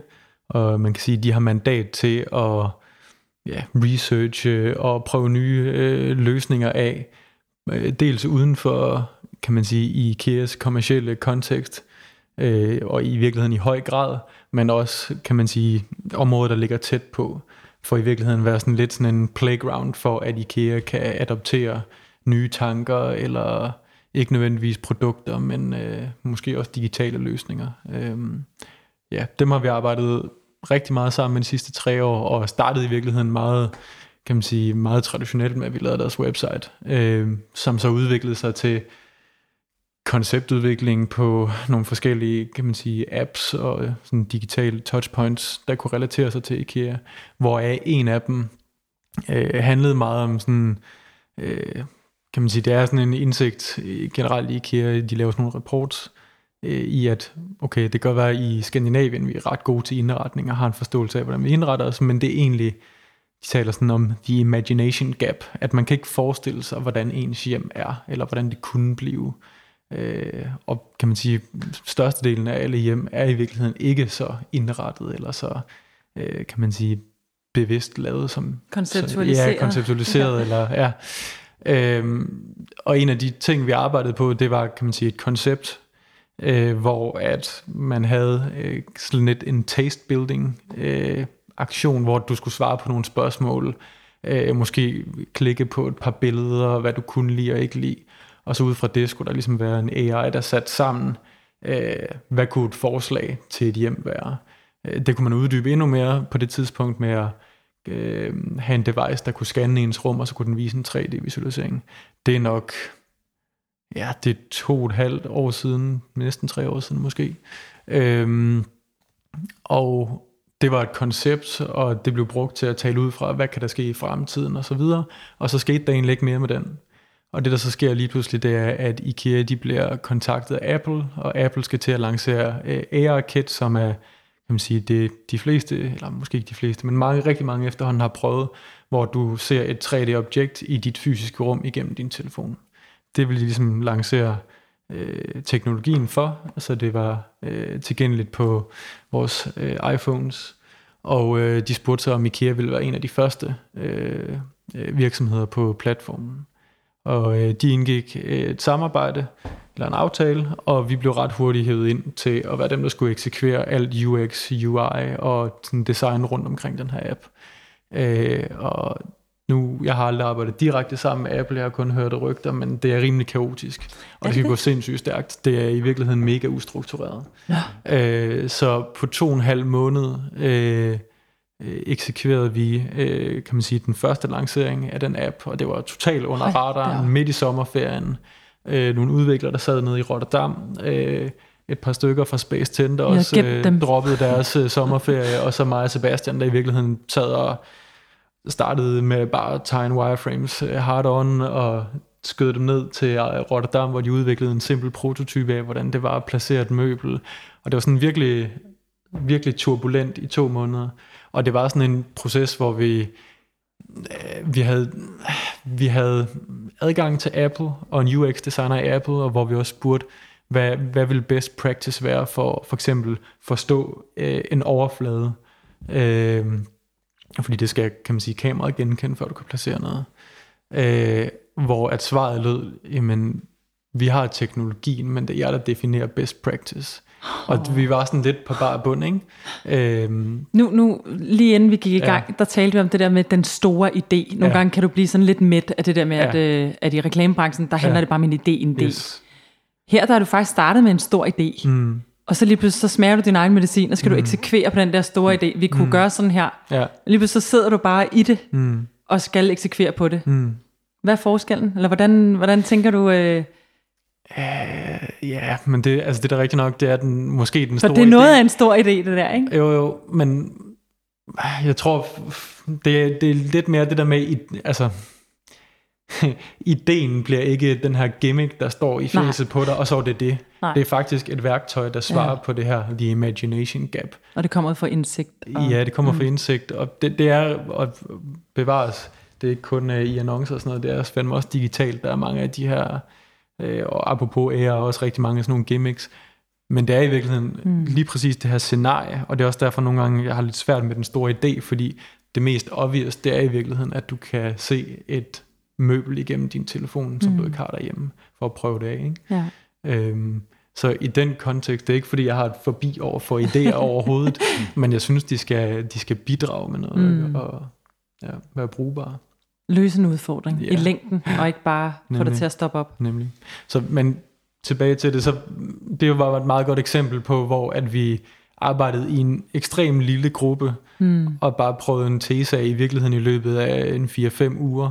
og man kan sige, at de har mandat til at ja, researche og prøve nye øh, løsninger af, øh, dels uden for, kan man sige, i IKEAs kommercielle kontekst, øh, og i virkeligheden i høj grad, men også, kan man sige, områder, der ligger tæt på, for i virkeligheden være sådan lidt sådan en playground for, at IKEA kan adoptere nye tanker, eller ikke nødvendigvis produkter, men øh, måske også digitale løsninger. Øh, ja, dem har vi arbejdet rigtig meget sammen med de sidste tre år, og startede i virkeligheden meget, kan man sige, meget traditionelt med, at vi lavede deres website, øh, som så udviklede sig til konceptudvikling på nogle forskellige, kan man sige, apps og øh, sådan digitale touchpoints, der kunne relatere sig til IKEA, hvor en af dem øh, handlede meget om sådan, øh, kan man sige, det er sådan en indsigt øh, generelt i IKEA, de laver sådan nogle reports, øh, i at, okay, det kan være, at i Skandinavien vi er ret gode til indretning og har en forståelse af, hvordan vi indretter os, men det er egentlig, de taler sådan om the imagination gap, at man kan ikke forestille sig, hvordan ens hjem er, eller hvordan det kunne blive. Øh, og kan man sige, størstedelen af alle hjem er i virkeligheden ikke så indrettet, eller så, øh, kan man sige, bevidst lavet som... Konceptualiseret. Så, ja, konceptualiseret, ja. eller ja. Øhm, og en af de ting, vi arbejdede på, det var, kan man sige, et koncept, øh, hvor at man havde øh, sådan lidt en taste building øh, aktion, hvor du skulle svare på nogle spørgsmål, øh, måske klikke på et par billeder, hvad du kunne lide og ikke lide, og så ud fra det skulle der ligesom være en AI, der sat sammen, øh, hvad kunne et forslag til et hjem være. Øh, det kunne man uddybe endnu mere på det tidspunkt med at øh, have en device, der kunne scanne ens rum, og så kunne den vise en 3D-visualisering. Det er nok, ja, det er to og et halvt år siden, næsten tre år siden måske. Øh, og det var et koncept, og det blev brugt til at tale ud fra, hvad kan der ske i fremtiden og så videre. Og så skete der egentlig ikke mere med den. Og det der så sker lige pludselig, det er, at IKEA de bliver kontaktet af Apple, og Apple skal til at lancere øh, AR-kit, som er kan man sige, det de fleste, eller måske ikke de fleste, men mange, rigtig mange efterhånden har prøvet, hvor du ser et 3D-objekt i dit fysiske rum igennem din telefon. Det vil ligesom lancere øh, teknologien for, så det var øh, tilgængeligt på vores øh, iPhones, og øh, de spurgte sig, om IKEA ville være en af de første øh, øh virksomheder på platformen. Og øh, de indgik et samarbejde, eller en aftale, og vi blev ret hurtigt hævet ind til at være dem, der skulle eksekvere alt UX, UI og sådan design rundt omkring den her app. Øh, og nu, jeg har aldrig arbejdet direkte sammen med Apple, jeg har kun hørt rygter, men det er rimelig kaotisk, og det skal gå sindssygt stærkt. Det er i virkeligheden mega ustruktureret. Ja. Øh, så på to og en halv måned øh, øh, eksekverede vi, øh, kan man sige, den første lancering af den app, og det var totalt under Ej, radaren, ja. midt i sommerferien. Øh, nogle udviklere, der sad nede i Rotterdam, øh, et par stykker fra Space Tent, der også øh, dem. droppede deres øh, sommerferie, og så mig og Sebastian, der i virkeligheden sad og startede med bare at tegne wireframes øh, hard on, og skød dem ned til øh, Rotterdam, hvor de udviklede en simpel prototype af, hvordan det var at placere et møbel. Og det var sådan virkelig, virkelig turbulent i to måneder. Og det var sådan en proces, hvor vi, øh, vi, havde, vi havde adgang til Apple og en UX-designer i Apple, og hvor vi også spurgte, hvad, hvad vil best practice være for for eksempel forstå øh, en overflade. Øh, fordi det skal, kan man sige, kameraet genkende, før du kan placere noget. Øh, hvor at svaret lød, jamen, vi har teknologien, men det er jer, der definerer best practice. Og vi var sådan lidt på bare bund, ikke? Øhm, Nu, nu, lige inden vi gik i Ja. gang, der talte vi om det der med den store idé. Nogle Ja. gange kan du blive sådan lidt mæt af det der med, Ja. at, øh, at i reklamebranchen, der handler Ja. det bare om en idé, en idé. yes. Her der har du faktisk startet med en stor idé. Mm, Og så lige pludselig så smager du din egen medicin, og skal mm. du eksekvere på den der store idé. Vi kunne mm. gøre sådan her. ja. Lige pludselig så sidder du bare i det, Mm, og skal eksekvere på det. mm. Hvad er forskellen? Eller hvordan, hvordan tænker du... Øh, Øh, ja, men det, altså det er da rigtigt nok, det er den, måske den for store det er noget idé. af en stor idé, det der, ikke? Jo, jo, men jeg tror, det, er- det er lidt mere det der med, altså, ideen bliver ikke den her gimmick, der står i fjeset på dig, og så er det det. Nej. Det er faktisk et værktøj, der svarer Ja. på det her, the imagination gap. Og det kommer fra indsigt. Og, Ja, det kommer fra indsigt, og det, det er at bevares. Det er ikke kun uh, i annoncer og sådan noget, det er også fandme også digitalt. Der er mange af de her, uh, og apropos AR, også rigtig mange af sådan nogle gimmicks. Men det er i virkeligheden mm. lige præcis det her scenarie, og det er også derfor nogle gange, jeg har lidt svært med den store idé, fordi det mest obvious, det er i virkeligheden, at du kan se et møbel igennem din telefon, som mm. du ikke har derhjemme, for at prøve det af. Ikke? Ja. Øhm, så i den kontekst, det er ikke fordi, jeg har et forbi over for idéer overhovedet, men jeg synes, de skal, de skal bidrage med noget mm. og ja, være brugbare, Løse en udfordring Ja. i længden, og ikke bare få det Nemlig. til at stoppe op. nemlig. Så, men tilbage til det, så det var et meget godt eksempel på, hvor at vi arbejdede i en ekstrem lille gruppe, Mm. og bare prøvede en tese af i virkeligheden i løbet af en 4-5 uger,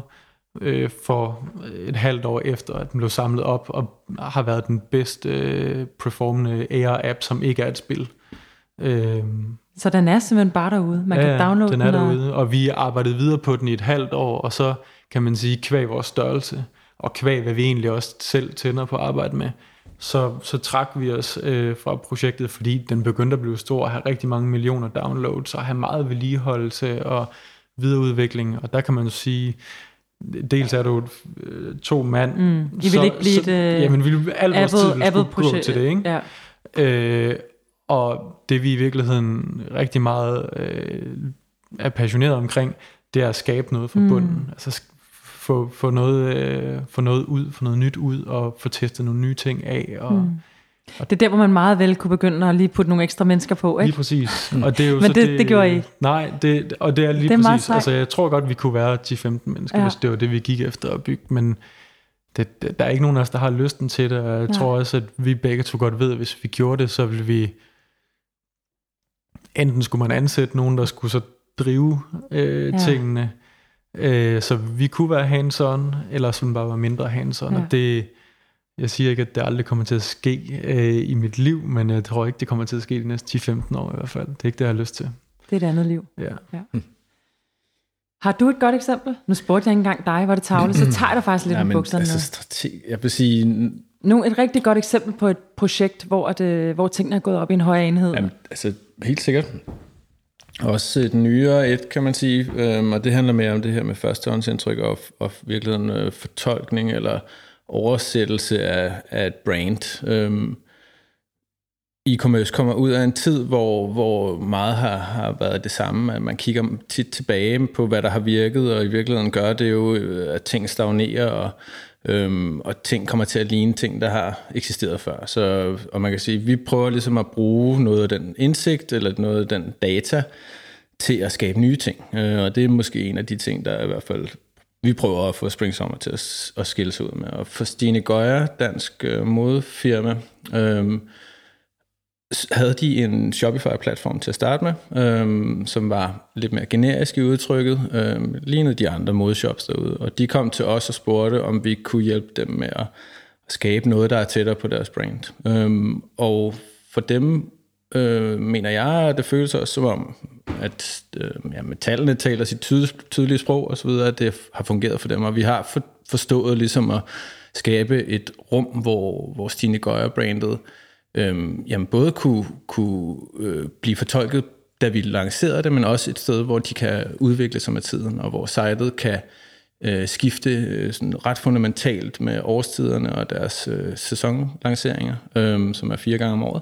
øh, for et halvt år efter, at den blev samlet op, og har været den bedst øh, performende AR-app, som ikke er et spil. Øh, Så den er simpelthen bare derude. Man kan downloade den er og- derude, og vi arbejdede videre på den i et halvt år, og så kan man sige, kvæg vores størrelse, og kvæg hvad vi egentlig også selv tænder på at arbejde med, så, så trak vi os øh, fra projektet, fordi den begyndte at blive stor og have rigtig mange millioner downloads, og have meget vedligeholdelse og videreudvikling, og der kan man jo sige, dels er du øh, to mand, Mm. I vil ikke blive et øh, jamen, vi vil vores tid Apple, vil Apple gå projekt. til det, ikke? Ja. Øh, og det vi i virkeligheden rigtig meget øh, er passioneret omkring, det er at skabe noget fra Mm. bunden. Altså få, få, noget, øh, få noget ud, få noget nyt ud, og få testet nogle nye ting af. Og Mm. Det er der, hvor man meget vel kunne begynde at lige putte nogle ekstra mennesker på, Lige ikke? præcis. Og det er jo Men så det- det gjorde I? Nej, det, og det er lige Det er præcis. Altså, jeg tror godt, vi kunne være 10-15 mennesker, Ja. ja. hvis det var det, vi gik efter at bygge, men det, det, der er ikke nogen af os, der har lysten til det, og jeg Nej. tror også, at vi begge to godt ved, at hvis vi gjorde det, så ville vi enten skulle man ansætte nogen, der skulle så drive øh, Ja. ja. tingene, øh, så vi kunne være hands-on, eller så bare være mindre hands-on, Ja. og det, jeg siger ikke, at det aldrig kommer til at ske øh, i mit liv, men jeg tror ikke, det kommer til at ske de næste 10-15 år i hvert fald. Det er ikke det, jeg har lyst til. Det er et andet liv. Ja. Har du et godt eksempel? Nu spurgte jeg ikke engang dig, var det tavle, så tager jeg faktisk lidt Ja, i men bukserne. altså, Altså, strate- jeg vil sige, nu, et rigtig godt eksempel på et projekt, hvor, det, hvor tingene er gået op i en højere enhed. Jamen, altså, helt sikkert. Også et nyere et, kan man sige, øhm, og det handler mere om det her med førstehåndsindtryk og, og virkeligheden øh, fortolkning eller oversættelse af, af et brand. Øhm, e-commerce kommer ud af en tid, hvor, hvor meget har, har været det samme, at man kigger tit tilbage på, hvad der har virket, og i virkeligheden gør det jo, øh, at ting stagnerer, og, øhm, og ting kommer til at ligne ting, der har eksisteret før. Så, og man kan sige, vi prøver ligesom at bruge noget af den indsigt, eller noget af den data, til at skabe nye ting. Øh, og det er måske en af de ting, der i hvert fald vi prøver at få Spring Summer til at, at skille sig ud med. Og for Stine Gøjer, dansk øh, modefirma, øh, havde de en Shopify-platform til at starte med, øhm, som var lidt mere generisk i udtrykket, øhm, lignede de andre modeshops derude. Og de kom til os og spurgte, om vi kunne hjælpe dem med at skabe noget, der er tættere på deres brand. Øhm, og for dem øh, mener jeg, at det føles også som om, at øh, ja, tallene taler sit tydelige, tydelige sprog og så videre, at det har fungeret for dem, og vi har for, forstået ligesom at skabe et rum, hvor, hvor Stine Gøjer-brandet øh, jamen både kunne, kunne øh, blive fortolket, da vi lancerede det, men også et sted, hvor de kan udvikle sig med tiden, og hvor sitet kan øh, skifte øh, sådan ret fundamentalt med årstiderne og deres øh, sæsonlanceringer, øh, som er fire gange om året.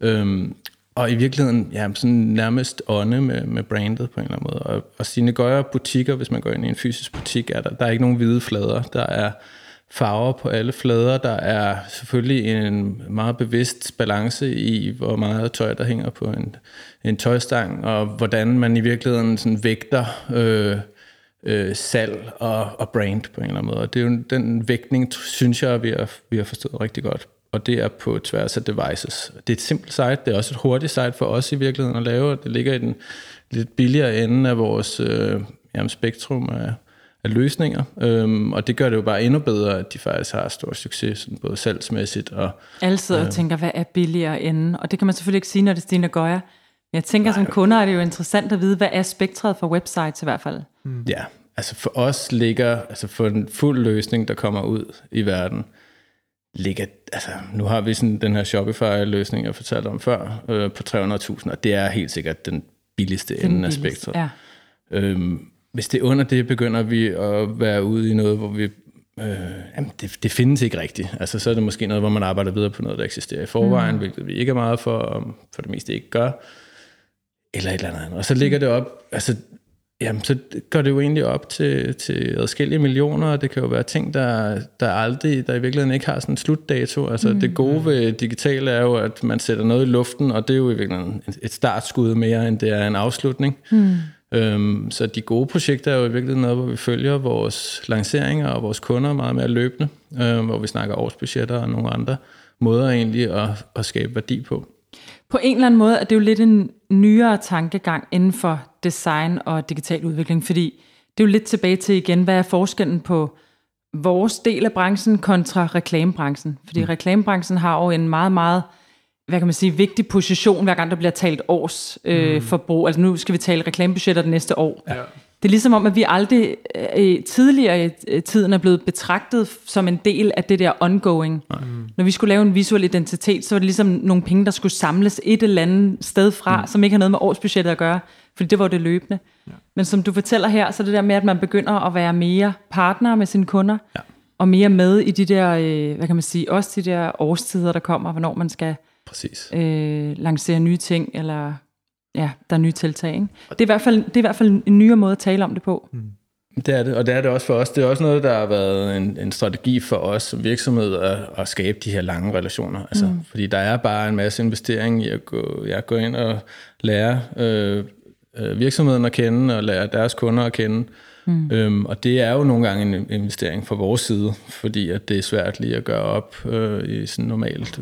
Øh, og i virkeligheden, ja, sådan nærmest ånde med, med brandet på en eller anden måde. Og, og sine gøjere butikker, hvis man går ind i en fysisk butik, er der, der er ikke nogen hvide flader. Der er farver på alle flader. Der er selvfølgelig en meget bevidst balance i, hvor meget tøj, der hænger på en, en tøjstang, og hvordan man i virkeligheden sådan vægter øh, øh, salg og, og brand på en eller anden måde. Og det er jo den vægtning, synes jeg, vi har, vi har forstået rigtig godt og det er på tværs af devices. Det er et simpelt site, det er også et hurtigt site for os i virkeligheden at lave, det ligger i den lidt billigere ende af vores øh, jamen, spektrum af, af løsninger, øhm, og det gør det jo bare endnu bedre, at de faktisk har stor succes, sådan både salgsmæssigt og... Alle sidder øh, og tænker, hvad er billigere ende? Og det kan man selvfølgelig ikke sige, når det er Stine Gøjer. Men jeg tænker, nej, som kunder er det jo interessant at vide, hvad er spektret for websites i hvert fald? Mm. Ja, altså for os ligger, altså for en fuld løsning, der kommer ud i verden, ligger, altså nu har vi sådan den her Shopify-løsning, jeg fortalte om før, øh, på 300.000, og det er helt sikkert den billigste den ende af spektret. Ja. Øhm, hvis det er under det, begynder vi at være ude i noget, hvor vi Øh, jamen det, det findes ikke rigtigt. Altså, så er det måske noget, hvor man arbejder videre på noget, der eksisterer i forvejen, mm. hvilket vi ikke er meget for, og for det meste ikke gør. Eller et eller andet. Og så ligger det op, altså Jamen, så går det jo egentlig op til, til adskillige millioner, og det kan jo være ting, der, der aldrig, der i virkeligheden ikke har sådan en slutdato. Altså mm. det gode ved digitale er jo, at man sætter noget i luften, og det er jo i virkeligheden et startskud mere, end det er en afslutning. Mm. Øhm, så de gode projekter er jo i virkeligheden noget, hvor vi følger vores lanceringer og vores kunder meget mere løbende, øhm, hvor vi snakker årsbudgetter og nogle andre måder egentlig at, at skabe værdi på. På en eller anden måde er det jo lidt en nyere tankegang inden for design og digital udvikling, fordi det er jo lidt tilbage til igen, hvad er forskellen på vores del af branchen kontra reklamebranchen? Fordi mm. reklamebranchen har jo en meget, meget hvad kan man sige, vigtig position, hver gang der bliver talt års øh, mm. forbrug. Altså nu skal vi tale reklamebudgetter det næste år. Ja. Det er ligesom om, at vi aldrig øh, tidligere i øh, tiden er blevet betragtet som en del af det der ongoing. Mm. Når vi skulle lave en visuel identitet, så var det ligesom nogle penge, der skulle samles et eller andet sted fra, mm. som ikke har noget med årsbudgettet at gøre, fordi det var det løbende. Ja. Men som du fortæller her, så er det der med, at man begynder at være mere partner med sine kunder, ja. og mere med i de der, øh, hvad kan man sige, også de der årstider, der kommer, hvornår man skal Præcis. Øh, lancere nye ting, eller ja, der er nye tiltag. Ikke? Det, er i hvert fald, det er i hvert fald en nyere måde at tale om det på. Mm. Det er det, og det er det også for os. Det er også noget, der har været en, en strategi for os som virksomhed at, at skabe de her lange relationer. Altså, mm. Fordi der er bare en masse investering i at gå, ja, gå ind og lære øh, øh, virksomheden at kende, og lære deres kunder at kende. Mm. Øhm, og det er jo nogle gange en investering fra vores side, fordi at det er svært lige at gøre op øh, i sådan normalt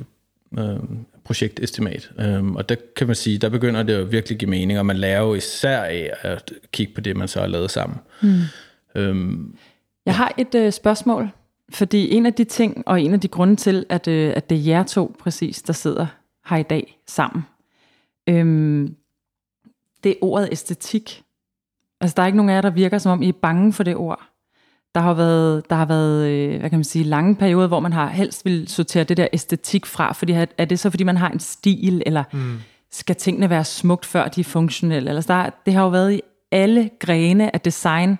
øh, projektestimat. Øhm, og der kan man sige, der begynder det jo virkelig at give mening, og man lærer jo især af at kigge på det, man så har lavet sammen. Mm. Øhm, Jeg har et øh, spørgsmål, fordi en af de ting, og en af de grunde til, at, øh, at det er jer to præcis, der sidder her i dag sammen, øhm, det er ordet æstetik. Altså der er ikke nogen af jer, der virker som om, I er bange for det ord. Der har været, der har været øh, hvad kan man sige, lange perioder, hvor man har helst vil sortere det der æstetik fra, fordi er det så, fordi man har en stil, eller mm. skal tingene være smukt, før de er funktionelle? Eller, der, det har jo været i alle grene af design,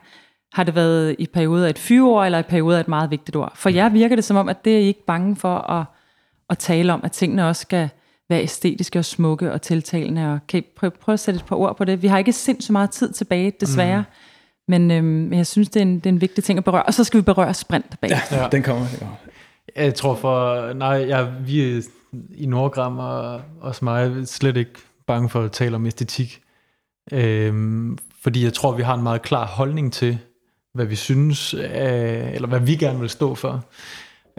har det været i perioder et fyreord, eller i perioder et meget vigtigt ord. For jer virker det som om, at det er I ikke bange for at, at tale om, at tingene også skal være æstetiske og smukke og tiltalende. Og kan I prøve, prøve at sætte et par ord på det? Vi har ikke sindssygt meget tid tilbage, desværre. Mm. Men øhm, jeg synes, det er, en, det er en vigtig ting at berøre. Og så skal vi berøre sprint bag. Ja, ja. den kommer. Jeg tror for, nej, jeg, vi i Nordgram og også mig er slet ikke bange for at tale om æstetik. Øhm, fordi jeg tror, vi har en meget klar holdning til, hvad vi synes, øh, eller hvad vi gerne vil stå for.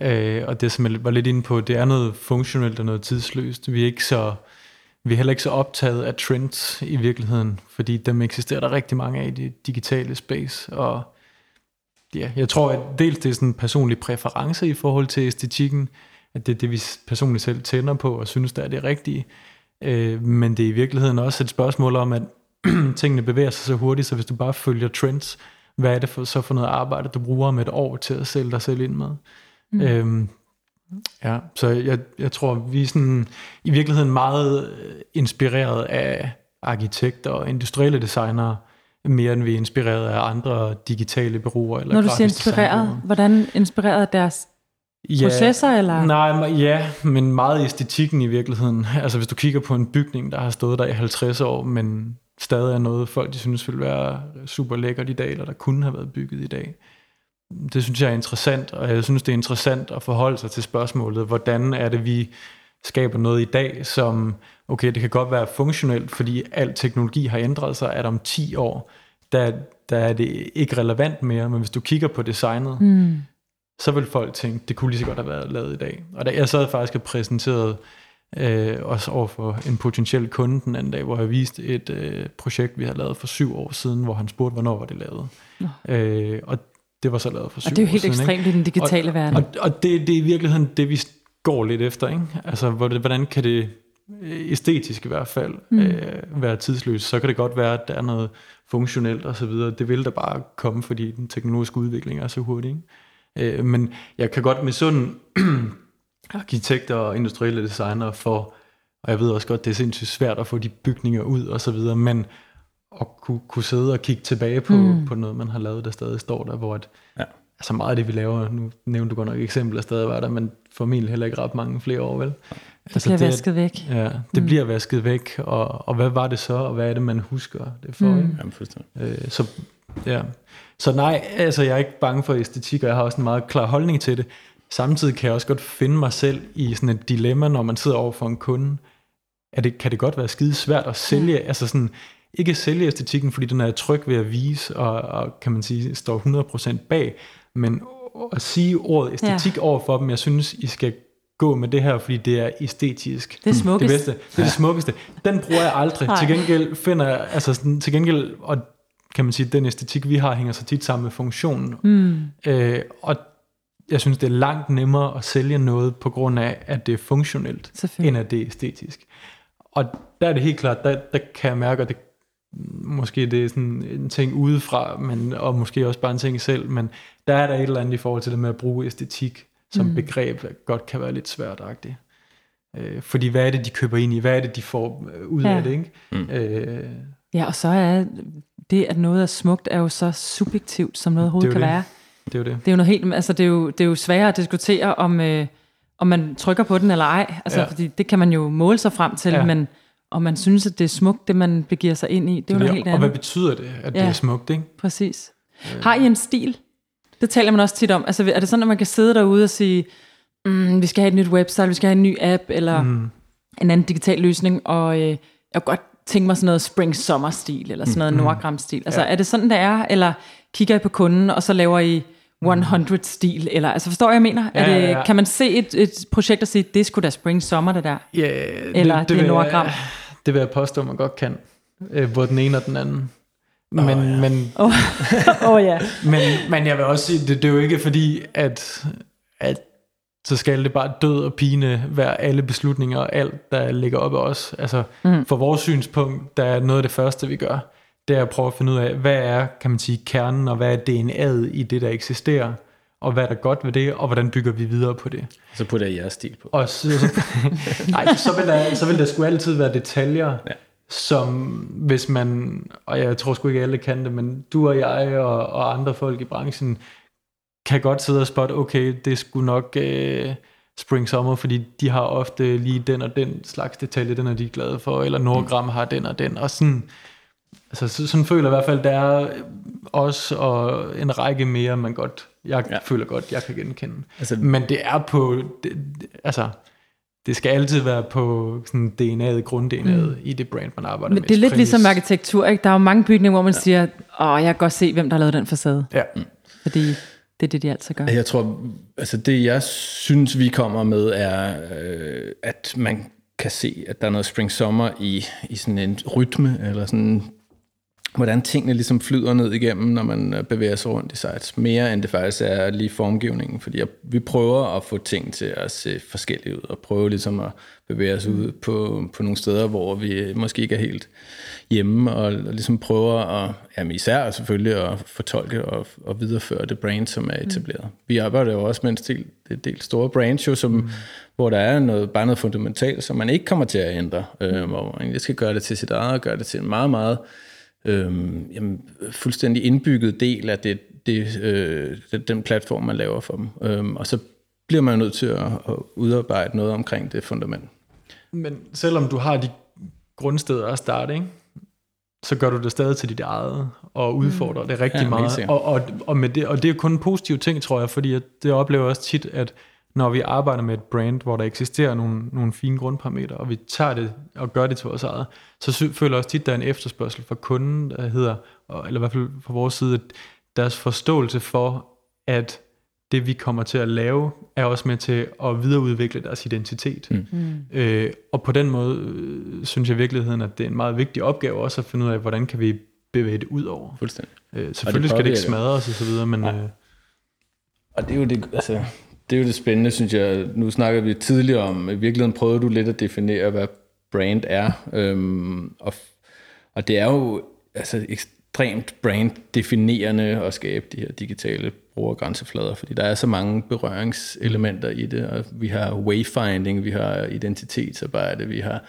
Øh, og det, som jeg var lidt inde på, det er noget funktionelt og noget tidsløst. Vi er ikke så... Vi er heller ikke så optaget af trends i virkeligheden, fordi dem eksisterer der rigtig mange af i det digitale space, og ja, jeg tror, at dels det er sådan en personlig præference i forhold til æstetikken, at det er det, vi personligt selv tænder på og synes, der er det rigtige. Øh, men det er i virkeligheden også et spørgsmål om, at tingene bevæger sig så hurtigt, så hvis du bare følger trends, hvad er det for, så for noget arbejde, du bruger om et år til at sælge dig selv ind med? Mm. Øhm, ja, så jeg, jeg tror, vi er sådan, i virkeligheden meget inspireret af arkitekter og industrielle designere, mere end vi er inspireret af andre digitale bureauer. Eller Når du siger inspireret, hvordan inspireret deres ja, processer? Eller? Nej, ja, men meget æstetikken i virkeligheden. Altså hvis du kigger på en bygning, der har stået der i 50 år, men stadig er noget, folk de synes vil være super lækkert i dag, eller der kunne have været bygget i dag. Det synes jeg er interessant, og jeg synes, det er interessant at forholde sig til spørgsmålet, hvordan er det, vi skaber noget i dag, som, okay, det kan godt være funktionelt, fordi al teknologi har ændret sig, at om 10 år, der, der er det ikke relevant mere, men hvis du kigger på designet, mm. så vil folk tænke, det kunne lige så godt have været lavet i dag. Og da jeg sad faktisk og præsenterede øh, også over for en potentiel kunde den anden dag, hvor jeg viste et øh, projekt, vi har lavet for syv år siden, hvor han spurgte, hvornår var det lavet. Ja. Øh, og det var så lavet for syv Og det er jo helt siden, ekstremt ikke? i den digitale og, verden. Og, og det, det er i virkeligheden det, vi går lidt efter. Ikke? Altså, hvordan kan det æstetisk i hvert fald mm. øh, være tidsløst, så kan det godt være, at der er noget funktionelt og så videre. Det vil der bare komme, fordi den teknologiske udvikling er så hurtig. Ikke? Øh, men jeg kan godt med sådan arkitekter og industrielle designere for, og jeg ved også godt, det er sindssygt svært at få de bygninger ud og så videre, men at kunne, kunne sidde og kigge tilbage på, mm. på noget, man har lavet, der stadig står der, hvor at, ja. altså meget af det, vi laver, nu nævnte du godt nok eksempler, stadig var der, men formentlig heller ikke ret mange flere år, vel? Det altså, bliver det, vasket væk. Ja, det mm. bliver vasket væk, og, og hvad var det så, og hvad er det, man husker det for? Mm. Jamen, øh, så, ja. så nej, altså jeg er ikke bange for æstetik, og jeg har også en meget klar holdning til det. Samtidig kan jeg også godt finde mig selv i sådan et dilemma, når man sidder over for en kunde. Er det, kan det godt være skide svært at sælge, ja. altså sådan, ikke sælge æstetikken, fordi den er tryg ved at vise, og, og kan man sige, står 100% bag, men at sige ordet æstetik ja. over for dem, jeg synes, I skal gå med det her, fordi det er æstetisk. Det er smukkest. Det, bedste. det er det smukkeste. Den bruger jeg aldrig. Nej. Til gengæld finder jeg, altså sådan, til gengæld, og kan man sige, den æstetik, vi har, hænger så tit sammen med funktionen. Mm. Øh, og jeg synes, det er langt nemmere at sælge noget på grund af, at det er funktionelt, end at det er æstetisk. Og der er det helt klart, der, der kan jeg mærke, at det måske det er sådan en ting udefra, men, og måske også bare en ting selv, men der er der et eller andet i forhold til det med at bruge æstetik som mm. begreb, godt kan være lidt svært agtigt. Øh, fordi hvad er det, de køber ind i? Hvad er det, de får øh, ud ja. af det? Ikke? Mm. Øh, ja, og så er det, at noget er smukt, er jo så subjektivt, som noget overhovedet kan det. være. Det er jo det. Det er jo noget helt, altså det er jo, det er jo sværere at diskutere, om, øh, om man trykker på den eller ej. Altså, ja. fordi det kan man jo måle sig frem til, ja. men om man synes, at det er smukt, det man begiver sig ind i, det er jo noget helt andet. Og hvad betyder det, at ja, det er smukt, ikke? Præcis. Øh. Har I en stil? Det taler man også tit om. Altså, er det sådan, at man kan sidde derude og sige, mm, vi skal have et nyt website, vi skal have en ny app, eller mm. en anden digital løsning, og øh, jeg kunne godt tænke mig sådan noget spring summer stil eller sådan noget mm. nordgram stil. Altså, ja. er det sådan, det er, eller kigger I på kunden, og så laver I 100 stil, eller altså forstår jeg, jeg mener? Ja, er det, ja, ja. Kan man se et, et projekt og sige, det skulle da spring summer, det der? Ja, eller det, det, det er nordgram? Det vil jeg påstå, man godt kan. Øh, både den ene og den anden. Men, oh, ja. men, oh. oh, ja. men, men jeg vil også sige, det, det er jo ikke fordi, at, at så skal det bare død og pine være alle beslutninger og alt, der ligger op af os. Altså, mm. for vores synspunkt, der er noget af det første, vi gør, det er at prøve at finde ud af, hvad er, kan man sige, kernen, og hvad er DNA'et i det, der eksisterer, og hvad er der godt ved det, og hvordan bygger vi videre på det. Så putter jeg jeres stil på. Og så, så, nej, så vil, der, så vil der sgu altid være detaljer, ja som hvis man, og jeg tror sgu ikke alle kan det, men du og jeg og, og andre folk i branchen kan godt sidde og spotte, okay, det skulle nok øh, Spring Summer, fordi de har ofte lige den og den slags detalje, den er de glade for, eller Nordgram mm. har den og den, og sådan, altså sådan føler jeg i hvert fald, der er os og en række mere, man godt, jeg ja. føler godt, jeg kan genkende. Altså, men det er på, det, altså, det skal altid være på sådan DNA'et, grund-DNA'et mm. i det brand, man arbejder Men med. det er lidt ligesom arkitektur, ikke? Der er jo mange bygninger, hvor man ja. siger, åh, jeg kan godt se, hvem der har lavet den facade. Ja. Mm. Fordi det er det, de altid gør. Jeg tror, altså det jeg synes, vi kommer med, er, øh, at man kan se, at der er noget spring-sommer i, i sådan en rytme, eller sådan hvordan tingene ligesom flyder ned igennem, når man øh, bevæger sig rundt i sites, mere end det faktisk er lige formgivningen, fordi vi prøver at få ting til at se forskellige ud, og prøve ligesom at bevæge os ud på, på nogle steder, hvor vi måske ikke er helt hjemme, og, og ligesom prøver at, jamen især selvfølgelig at fortolke og, og videreføre det brand, som er etableret. Mm. Vi arbejder jo også med en del, en del store brands, jo, som, mm. hvor der er noget, bare noget fundamentalt, som man ikke kommer til at ændre, øh, hvor man egentlig skal gøre det til sit eget, og gøre det til en meget, meget øh, jamen, fuldstændig indbygget del af det, det, øh, den platform, man laver for dem. Øh, og så bliver man nødt til at, at udarbejde noget omkring det fundament. Men selvom du har de grundsteder at starte, ikke? så gør du det stadig til dit eget, og udfordrer mm. det rigtig ja, meget. Og, og, og, med det, og det er kun en positiv ting, tror jeg, fordi det oplever også tit, at når vi arbejder med et brand, hvor der eksisterer nogle, nogle fine grundparametre, og vi tager det og gør det til vores eget, så føler jeg også tit, der er en efterspørgsel fra kunden, der hedder, eller i hvert fald fra vores side, at deres forståelse for, at det vi kommer til at lave, er også med til at videreudvikle deres identitet. Mm. mm. Øh, og på den måde øh, synes jeg i virkeligheden, at det er en meget vigtig opgave også at finde ud af, hvordan kan vi bevæge det ud over. Fuldstændig. Øh, selvfølgelig det skal det ikke smadre os og så videre, men... Ja. Øh, og det er jo det, altså, det er jo det spændende, synes jeg. Nu snakker vi tidligere om, i virkeligheden prøvede du lidt at definere, hvad brand er. Øhm, og, og det er jo altså, ekstremt brand-definerende at skabe de her digitale brugergrænseflader, fordi der er så mange berøringselementer i det, og vi har wayfinding, vi har identitetsarbejde, vi har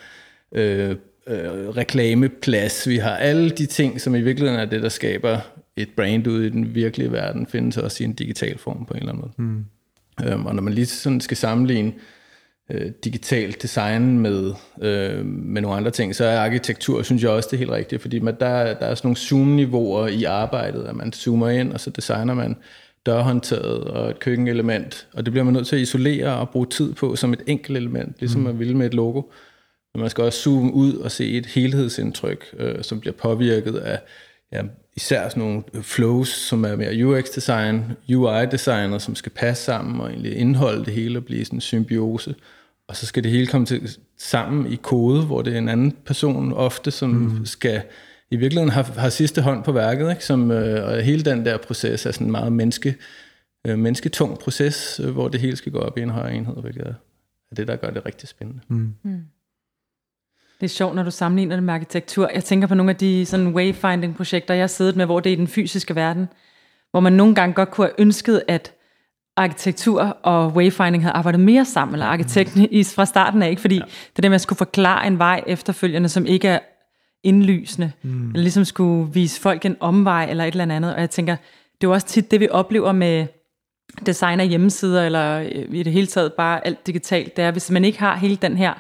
øh, øh, reklameplads, vi har alle de ting, som i virkeligheden er det, der skaber et brand ud i den virkelige verden, findes også i en digital form på en eller anden måde. Mm. Øhm, og når man lige sådan skal sammenligne øh, digital design med, øh, med nogle andre ting, så er arkitektur, synes jeg også, det er helt rigtigt, fordi man, der, der er sådan nogle zoom-niveauer i arbejdet, at man zoomer ind, og så designer man dørhåndtaget og et køkkenelement, og det bliver man nødt til at isolere og bruge tid på som et enkelt element, ligesom mm. man ville med et logo. Men man skal også zoome ud og se et helhedsindtryk, øh, som bliver påvirket af ja, især sådan nogle flows, som er mere UX-design, UI-designer, som skal passe sammen og egentlig indeholde det hele og blive sådan en symbiose. Og så skal det hele komme til, sammen i kode, hvor det er en anden person ofte, som mm. skal i virkeligheden har, har sidste hånd på værket, ikke? Som, øh, og hele den der proces er sådan en meget menneske, øh, mennesketung proces, øh, hvor det hele skal gå op i en højere enhed, hvilket er, er det, der gør det rigtig spændende. Mm. Mm. Det er sjovt, når du sammenligner det med arkitektur. Jeg tænker på nogle af de sådan wayfinding-projekter, jeg har siddet med, hvor det er i den fysiske verden, hvor man nogle gange godt kunne have ønsket, at arkitektur og wayfinding havde arbejdet mere sammen, eller arkitekten i, fra starten af, ikke? fordi ja. det der med at skulle forklare en vej efterfølgende, som ikke er indlysende, mm. eller ligesom skulle vise folk en omvej, eller et eller andet, og jeg tænker, det er jo også tit det, vi oplever med design af hjemmesider, eller i det hele taget bare alt digitalt, det er, hvis man ikke har hele den her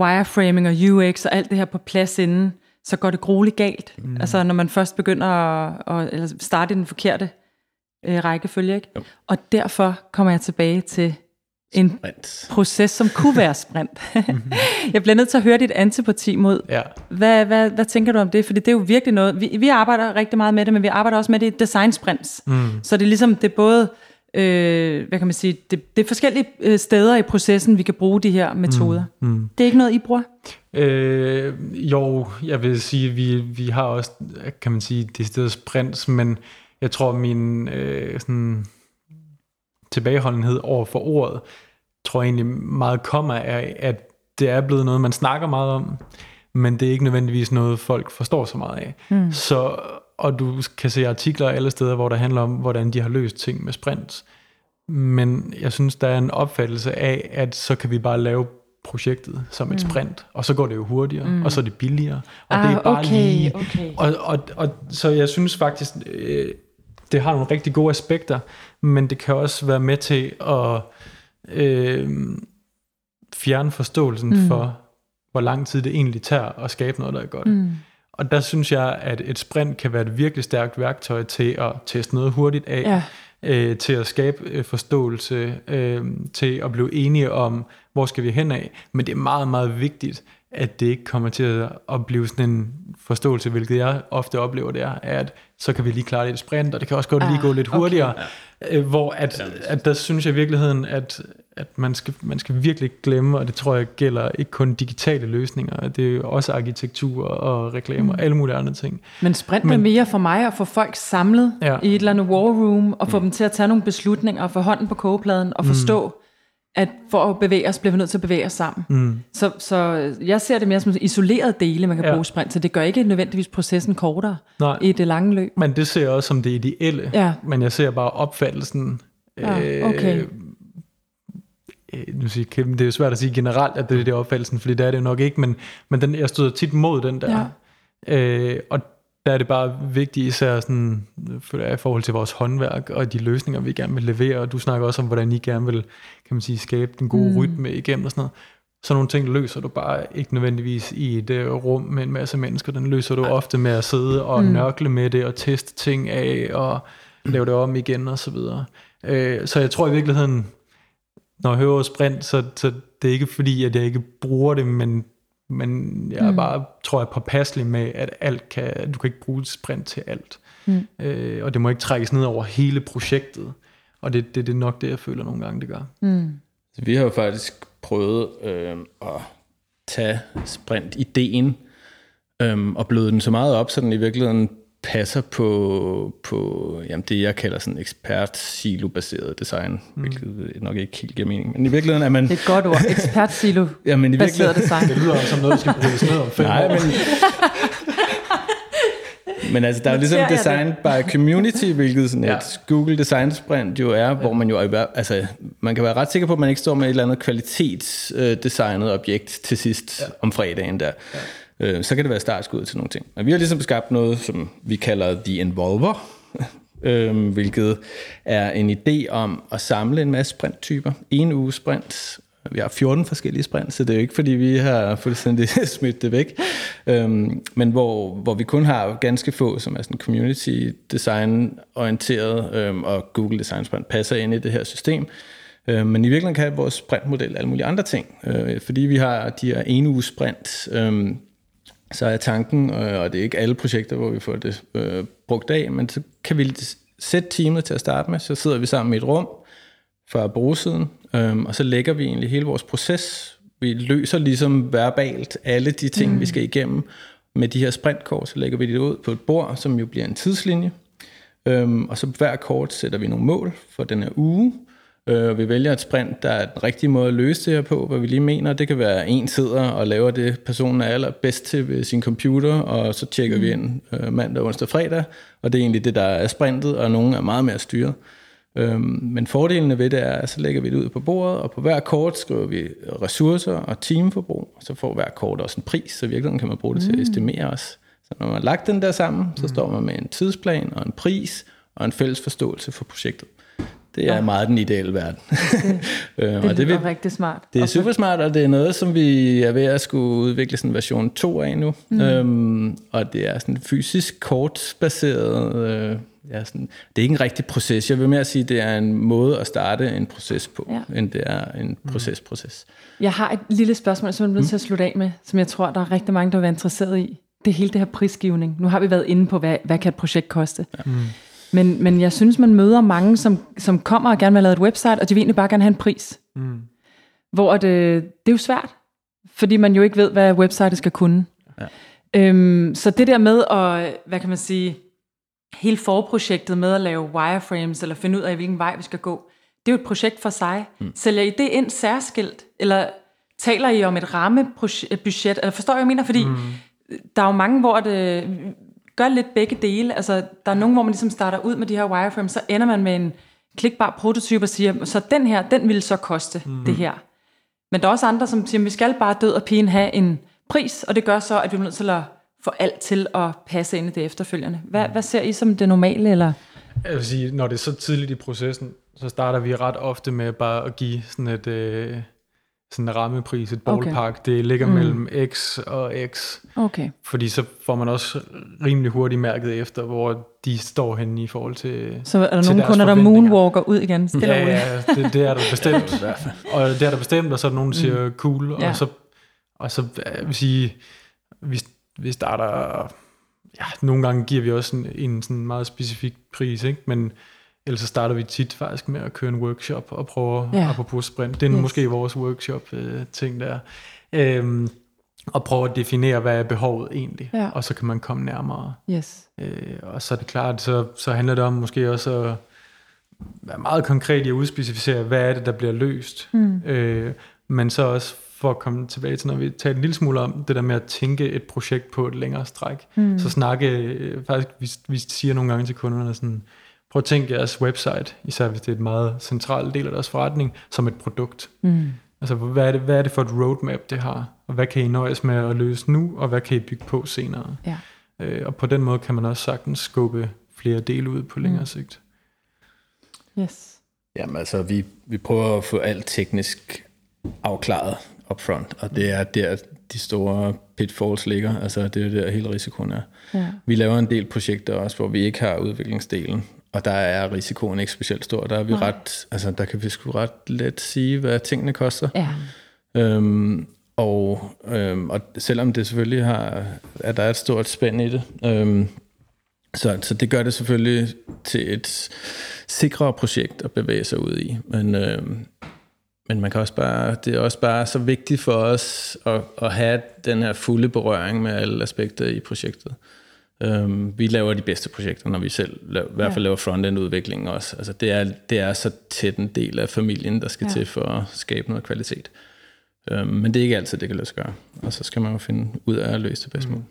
wireframing og UX og alt det her på plads inden, så går det grueligt galt. Mm. Altså når man først begynder at, at eller starte i den forkerte øh, rækkefølge. Ikke? Og derfor kommer jeg tilbage til en sprint. proces, som kunne være sprint. jeg bliver nødt til at høre dit antipati mod. Ja. Hvad, hvad, hvad tænker du om det? For det er jo virkelig noget, vi, vi arbejder rigtig meget med det, men vi arbejder også med det i design sprints. Mm. Så det er ligesom, det er både øh, hvad kan man sige, det, det er forskellige øh, steder i processen, vi kan bruge de her metoder. Mm, mm. Det er ikke noget, I bruger? Øh, jo, jeg vil sige, vi, vi har også, kan man sige, det stedet sprints, men jeg tror, min øh, sådan, tilbageholdenhed over for ordet, tror jeg egentlig meget kommer af, at det er blevet noget, man snakker meget om, men det er ikke nødvendigvis noget, folk forstår så meget af. Mm. Så og du kan se artikler alle steder, hvor der handler om, hvordan de har løst ting med sprints. Men jeg synes, der er en opfattelse af, at så kan vi bare lave projektet som et mm. sprint, og så går det jo hurtigere, mm. og så er det billigere, og ah, det er bare okay, lige... Okay. Og, og, og, så jeg synes faktisk, øh, det har nogle rigtig gode aspekter, men det kan også være med til at øh, fjerne forståelsen mm. for, hvor lang tid det egentlig tager at skabe noget, der er godt. Mm. Og der synes jeg, at et sprint kan være et virkelig stærkt værktøj til at teste noget hurtigt af, ja. øh, til at skabe øh, forståelse, øh, til at blive enige om, hvor skal vi hen af. Men det er meget, meget vigtigt, at det ikke kommer til at, at blive sådan en forståelse, hvilket jeg ofte oplever, det er, at så kan vi lige klare det i et sprint, og det kan også godt ah, lige gå lidt hurtigere. Okay. Ja. Hvor at, at der synes jeg i virkeligheden, at, at man, skal, man skal virkelig glemme, og det tror jeg gælder ikke kun digitale løsninger, det er også arkitektur og reklamer mm. og alle mulige andre ting. Men sprint Men, er mere for mig at få folk samlet ja. i et eller andet war room, og få mm. dem til at tage nogle beslutninger, og få hånden på kogepladen, og forstå, mm at for at bevæge os, bliver vi nødt til at bevæge os sammen. Mm. Så, så jeg ser det mere som isolerede dele, man kan ja. bruge sprint, så det gør ikke nødvendigvis procesen kortere Nej. i det lange løb. Men det ser jeg også som det ideelle, ja. men jeg ser bare opfattelsen. Ja, okay. Øh, øh, nu siger Kim, det er jo svært at sige generelt, at det er det opfattelsen, fordi det er det jo nok ikke, men, men den, jeg støder tit mod den der. Ja. Øh, og der er det bare vigtigt, især sådan, for er i forhold til vores håndværk og de løsninger, vi gerne vil levere, og du snakker også om, hvordan I gerne vil kan man sige, skabe den gode mm. rytme igennem og sådan noget. Sådan nogle ting løser du bare ikke nødvendigvis i et uh, rum med en masse mennesker. Den løser du ofte med at sidde og mm. nørkle med det og teste ting af og lave det om igen og så videre. Uh, så jeg tror i virkeligheden, når jeg hører sprint, så, så det er ikke fordi, at jeg ikke bruger det, men men jeg er mm. bare, tror jeg, påpasselig med, at alt kan, du kan ikke bruge et sprint til alt. Mm. Øh, og det må ikke trækkes ned over hele projektet. Og det, det, det er nok det, jeg føler nogle gange, det gør. Mm. Så vi har jo faktisk prøvet øh, at tage sprint-ideen øh, og bløde den så meget op, så den i virkeligheden passer på, på jamen det, jeg kalder sådan ekspert-silo-baseret design, mm. hvilket nok ikke helt giver mening. Men i virkeligheden er man... Det er et godt ord, ekspert-silo-baseret ja, men i design. Det lyder som noget, der skal bruges ned om fem Nej, år. Men, men altså, der er jo ligesom design by community, hvilket sådan et ja. Google Design Sprint jo er, ja. hvor man jo er, altså, man kan være ret sikker på, at man ikke står med et eller andet kvalitetsdesignet objekt til sidst ja. om fredagen der. Ja øh, så kan det være startskud til nogle ting. Og vi har ligesom skabt noget, som vi kalder The Involver, øh, hvilket er en idé om at samle en masse sprinttyper. En uge sprint. Vi har 14 forskellige sprint, så det er jo ikke fordi, vi har fuldstændig smidt det væk. Øhm, men hvor, hvor vi kun har ganske få, som er sådan community design orienteret, øhm, og Google Design Sprint passer ind i det her system. Øh, men i virkeligheden kan vores sprintmodel alle mulige andre ting. Øh, fordi vi har de her en uge sprint, øhm, så er tanken, øh, og det er ikke alle projekter, hvor vi får det øh, brugt af, men så kan vi sætte teamet til at starte med, så sidder vi sammen i et rum fra brugsiden, øh, og så lægger vi egentlig hele vores proces. Vi løser ligesom verbalt alle de ting, mm. vi skal igennem. Med de her sprintkort, så lægger vi det ud på et bord, som jo bliver en tidslinje. Øhm, og så hver kort sætter vi nogle mål for den her uge, Øh, vi vælger et sprint, der er den rigtige måde at løse det her på, hvad vi lige mener. Det kan være, en sidder og laver det, personen er allerbedst til ved sin computer, og så tjekker mm. vi ind øh, mandag, onsdag, fredag, og det er egentlig det, der er sprintet, og nogen er meget mere styret. Øhm, men fordelene ved det er, at så lægger vi det ud på bordet, og på hver kort skriver vi ressourcer og teamforbrug, og så får hver kort også en pris, så virkelig kan man bruge det til at mm. estimere os. Så når man har lagt den der sammen, så mm. står man med en tidsplan og en pris og en fælles forståelse for projektet. Det er ja. meget den ideelle verden. Det, øh, det, og det er rigtig smart. Det er super smart, og det er noget, som vi er ved at skulle udvikle sådan version 2 af nu. Mm. Øhm, og det er sådan fysisk kortbaseret. Øh, ja, sådan, det er ikke en rigtig proces. Jeg vil mere sige, at det er en måde at starte en proces på, ja. end det er en proces-proces. Jeg har et lille spørgsmål, som jeg er nødt til at slutte af med, som jeg tror, der er rigtig mange, der vil være interesseret i. Det hele det her prisgivning. Nu har vi været inde på, hvad, hvad kan et projekt koste. Ja. Mm. Men, men jeg synes, man møder mange, som, som kommer og gerne vil have lavet et website, og de vil egentlig bare gerne have en pris. Mm. Hvor det, det er jo svært, fordi man jo ikke ved, hvad websitet skal kunne. Ja. Øhm, så det der med at, hvad kan man sige, hele forprojektet med at lave wireframes, eller finde ud af, hvilken vej vi skal gå, det er jo et projekt for sig. Mm. Sælger I det ind særskilt, eller taler I om et rammebudget? Eller forstår jeg, jeg mener? Fordi mm. der er jo mange, hvor det, gør lidt begge dele. Altså, der er nogen, hvor man ligesom starter ud med de her wireframes, så ender man med en klikbar prototype og siger, så den her, den vil så koste mm. det her. Men der er også andre, som siger, vi skal bare død og pine have en pris, og det gør så, at vi er nødt til at få alt til at passe ind i det efterfølgende. Hvad, hvad ser I som det normale? Eller? Jeg vil sige, når det er så tidligt i processen, så starter vi ret ofte med bare at give sådan et, øh, sådan en rammepris, et ballpark, okay. det ligger mm. mellem X og X. Okay. Fordi så får man også rimelig hurtigt mærket efter, hvor de står henne i forhold til Så er der nogle kunder, der moonwalker ud igen? Stille ja, ja det, det er der bestemt. og det er der bestemt, og så er der nogen, der siger mm. cool, ja. og så Og så jeg vil sige, vi, vi starter, ja, nogle gange giver vi også en, en sådan meget specifik pris, ikke? men ellers så starter vi tit faktisk med at køre en workshop og prøve, Ja. apropos sprint, det er Yes. måske vores workshop-ting der, øhm, og prøve at definere, hvad er behovet egentlig, Ja. og så kan man komme nærmere. Yes. Øh, og så er det klart, så, så handler det om måske også at være meget konkret i at udspecificere, hvad er det, der bliver løst. Mm. Øh, men så også for at komme tilbage til, når vi taler en lille smule om det der med at tænke et projekt på et længere stræk. Mm. Så snakke, øh, faktisk, vi, vi siger nogle gange til kunderne sådan, prøv at tænke jeres website, især hvis det er et meget central del af deres forretning, som et produkt. Mm. Altså, hvad er, det, hvad er det for et roadmap, det har? Og hvad kan I nøjes med at løse nu, og hvad kan I bygge på senere? Ja. Øh, og på den måde kan man også sagtens skubbe flere dele ud på længere Mm. sigt. Yes. Jamen altså, vi, vi prøver at få alt teknisk afklaret upfront, og det er der, de store pitfalls ligger. Altså, det er der, hele risikoen er. Ja. Vi laver en del projekter også, hvor vi ikke har udviklingsdelen, og der er risikoen ikke specielt stor. Der er vi Nej. ret, altså der kan vi sgu ret let sige, hvad tingene koster. Ja. Øhm, og, øhm, og selvom det selvfølgelig har, at der er et stort spænd i det, øhm, så, så det gør det selvfølgelig til et sikrere projekt at bevæge sig ud i. Men, øhm, men man kan også bare, det er også bare så vigtigt for os at, at have den her fulde berøring med alle aspekter i projektet. Øhm, vi laver de bedste projekter, når vi selv laver, i hvert fald laver frontend udvikling også. Altså det, er, det er så tæt en del af familien, der skal Ja. ja. til for at skabe noget kvalitet. Øhm, men det er ikke altid, det kan lade sig gøre. Og så skal man jo finde ud af at løse det bedste mm.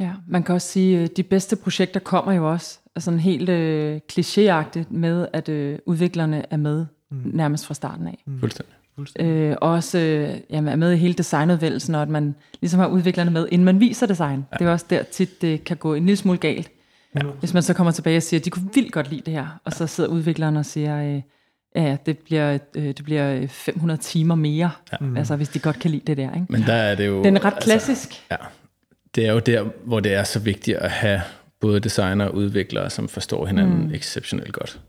Ja, man kan også sige, at de bedste projekter kommer jo også sådan helt øh, klichéagtigt med, at øh, udviklerne er med mm. nærmest fra starten af. Fuldstændig. Øh, også øh, jamen, er med i hele designudvælgelsen, og at man ligesom har udviklerne med, inden man viser design. Ja. Det er også der tit, det kan gå en lille smule galt. Ja. Hvis man så kommer tilbage og siger, at de kunne vildt godt lide det her, og så sidder udvikleren og siger, øh, ja, det bliver, øh, det bliver 500 timer mere, ja. altså hvis de godt kan lide det der. Ikke? Men der er det jo... Den er ret klassisk. Altså, ja, det er jo der, hvor det er så vigtigt at have både designer og udviklere, som forstår hinanden mm. exceptionelt godt.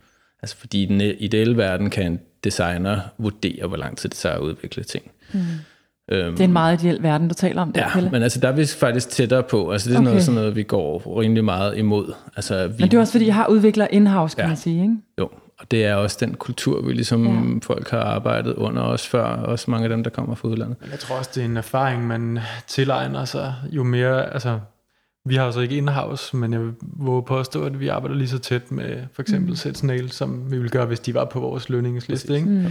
Altså fordi i den ideelle verden kan en designer vurdere, hvor lang tid det tager at udvikle ting. Mm. Øhm, Det er en meget ideel verden, du taler om der, Ja, Pelle. men altså der er vi faktisk tættere på. Altså det er okay. Noget, sådan noget, vi går rimelig meget imod. Altså, vi, Men det er også fordi, jeg har udviklet in-house, kan Ja. man sige. Ikke? Jo, og det er også den kultur, vi ligesom Ja. folk har arbejdet under os før, også mange af dem, der kommer fra udlandet. Men jeg tror også, det er en erfaring, man tilegner sig jo mere, altså vi har jo så ikke in-house, men jeg vil våge påstå, at vi arbejder lige så tæt med for eksempel mm. Setsnail, som vi ville gøre, hvis de var på vores lønningsliste. Ikke? Mm.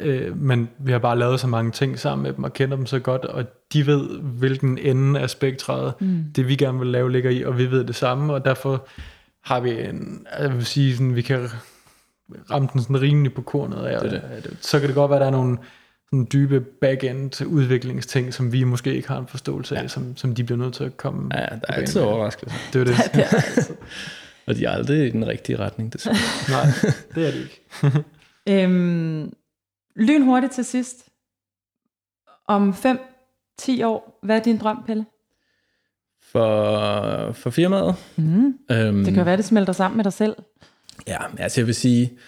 Øh, men vi har bare lavet så mange ting sammen med dem og kender dem så godt, og de ved, hvilken ende af spektret mm. det vi gerne vil lave ligger i, og vi ved det samme, og derfor har vi en, jeg vil sige, sådan, vi kan ramme den sådan rimelig på kornet af. Det det. Så kan det godt være, at der er nogle sådan dybe back-end udviklingsting, som vi måske ikke har en forståelse af, som, som de bliver nødt til at komme Ja, der er altid overraskelser. Det er det. Det er altid. Og de er aldrig i den rigtige retning, desværre. Nej, det er det ikke. Øhm, lyn hurtigt til sidst. Om 5-10 år, hvad er din drøm, Pelle? For, for firmaet? Mm. Øhm, Det kan jo være, det smelter sammen med dig selv. Ja, altså jeg vil sige,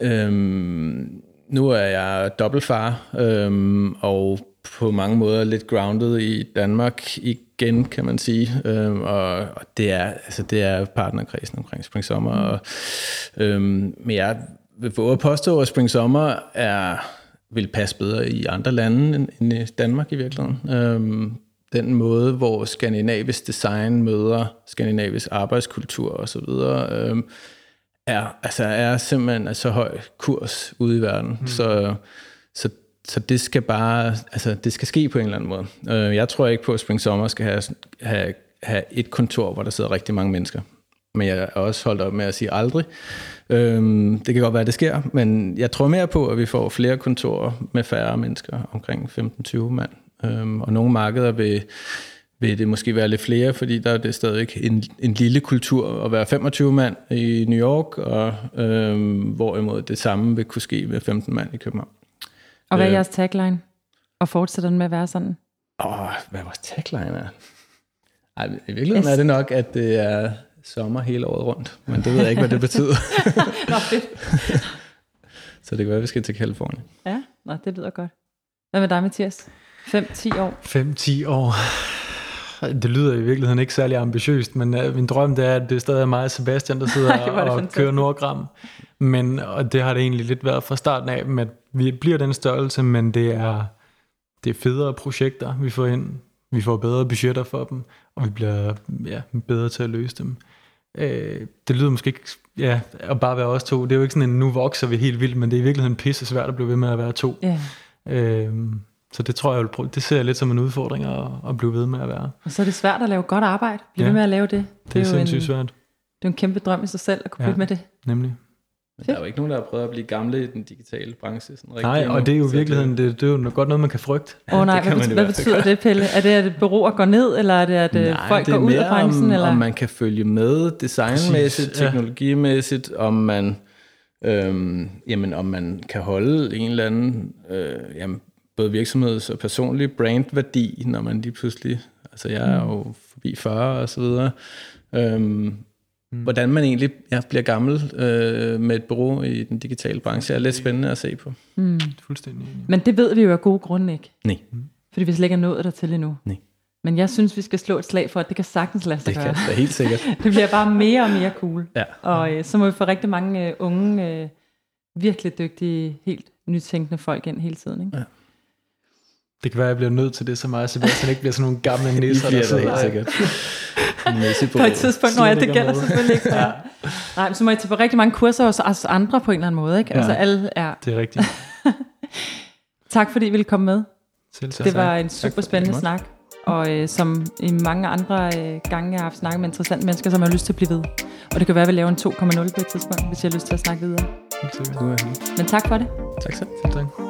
øhm, nu er jeg dobbeltfar, øhm, og på mange måder lidt grounded i Danmark igen, kan man sige. Øhm, og, og det er altså det er partnerkredsen omkring Spring Sommer. Og, øhm, men jeg vil våge at påstå, at Spring Sommer er, vil passe bedre i andre lande end, end i Danmark i virkeligheden. Øhm, den måde, hvor skandinavisk design møder skandinavisk arbejdskultur osv., øhm, er, altså er simpelthen af så høj kurs ude i verden. Mm. Så, så, så det skal bare, altså det skal ske på en eller anden måde. Øh, jeg tror ikke på, at Spring Sommer skal have, have, have et kontor, hvor der sidder rigtig mange mennesker. Men jeg er også holdt op med at sige aldrig. Øhm, det kan godt være, at det sker, men jeg tror mere på, at vi får flere kontorer med færre mennesker, omkring 15-20 mand. Øhm, og nogle markeder vil, vil det måske være lidt flere, fordi der er det stadig en, en lille kultur at være 25 mand i New York, og øhm, hvorimod det samme vil kunne ske med 15 mand i København. Og hvad er Øh. jeres tagline? Og fortsætter den med at være sådan? Åh, hvad vores tagline er? Ej, i virkeligheden er det nok, at det er sommer hele året rundt, men det ved jeg ikke, hvad det betyder. Nå, fedt. Så det kan være, at vi skal til Kalifornien. Ja, nå, det lyder godt. Hvad med dig, Mathias? 5-10 år? 5-10 år. Det lyder i virkeligheden ikke særlig ambitiøst, men uh, min drøm det er, at det stadig er mig og Sebastian, der sidder Ej, og fantastisk. kører Nordgram. Men, og det har det egentlig lidt været fra starten af, at vi bliver den størrelse, men det er, det er federe projekter, vi får ind. Vi får bedre budgetter for dem, og vi bliver ja, bedre til at løse dem. Øh, det lyder måske ikke, ja, at bare være os to. Det er jo ikke sådan en, nu vokser vi helt vildt, men det er i virkeligheden pisse svært at blive ved med at være to. Ja. Øh, så det tror jeg, jeg vil prøve. det ser jeg lidt som en udfordring at, at blive ved med at være. Og så er det svært at lave godt arbejde. Bliv Ja. ved med at lave det. Det, det er jo sindssygt en, svært, det er en kæmpe drøm i sig selv at kunne Ja. bytte med det. nemlig. Men der er jo ikke nogen, der har prøvet at blive gamle i den digitale branche. Sådan rigtig Nej, og det er jo i virkeligheden, det, det er jo godt noget, man kan frygte. Åh oh, nej, det kan hvad, man i hvad betyder det, Pelle? Er det, at det bureauer går ned, eller er det, at Nej, Nej, folk det er går ud af branchen? om, eller? om man kan følge med designmæssigt, Præcis, ja. teknologimæssigt, om man, øhm, jamen, om man kan holde en eller anden øh, jamen, både virksomheds- og personlig brandværdi, når man lige pludselig, altså jeg er jo forbi 40 og så videre, øhm, hvordan man egentlig ja, bliver gammel øh, med et bureau i den digitale branche, er lidt spændende at se på. Mm. Fuldstændig. Men det ved vi jo af gode grunde ikke. Nej, Fordi vi slet ikke er nået dertil endnu. Nej. Men jeg synes, vi skal slå et slag for, at det kan sagtens lade sig det gøre. kan da helt sikkert. Det bliver bare mere og mere cool. Ja. Og øh, så må vi få rigtig mange øh, unge, øh, virkelig dygtige, helt nytænkende folk ind hele tiden. Ikke? Ja. Det kan være, at jeg bliver nødt til det så meget, så Sebastian ikke bliver sådan nogle gamle nisser, der det helt sidder sikkert. På På et tidspunkt, når jeg, det ikke gælder selvfølgelig ikke. Ja. Nej, men så må jeg tage på rigtig mange kurser hos os andre på en eller anden måde. Ikke? Ja. Altså alle er. Det er rigtigt. Tak fordi I ville komme med. Selv tak. Det var en super spændende snak. Og øh, som i mange andre øh, gange, jeg har haft snakket med interessante mennesker, som har lyst til at blive ved. Og det kan være, at vi laver en 2.0 på et tidspunkt, hvis jeg har lyst til at snakke videre. Er helt- Men tak for det. Tak selv. Selv tak.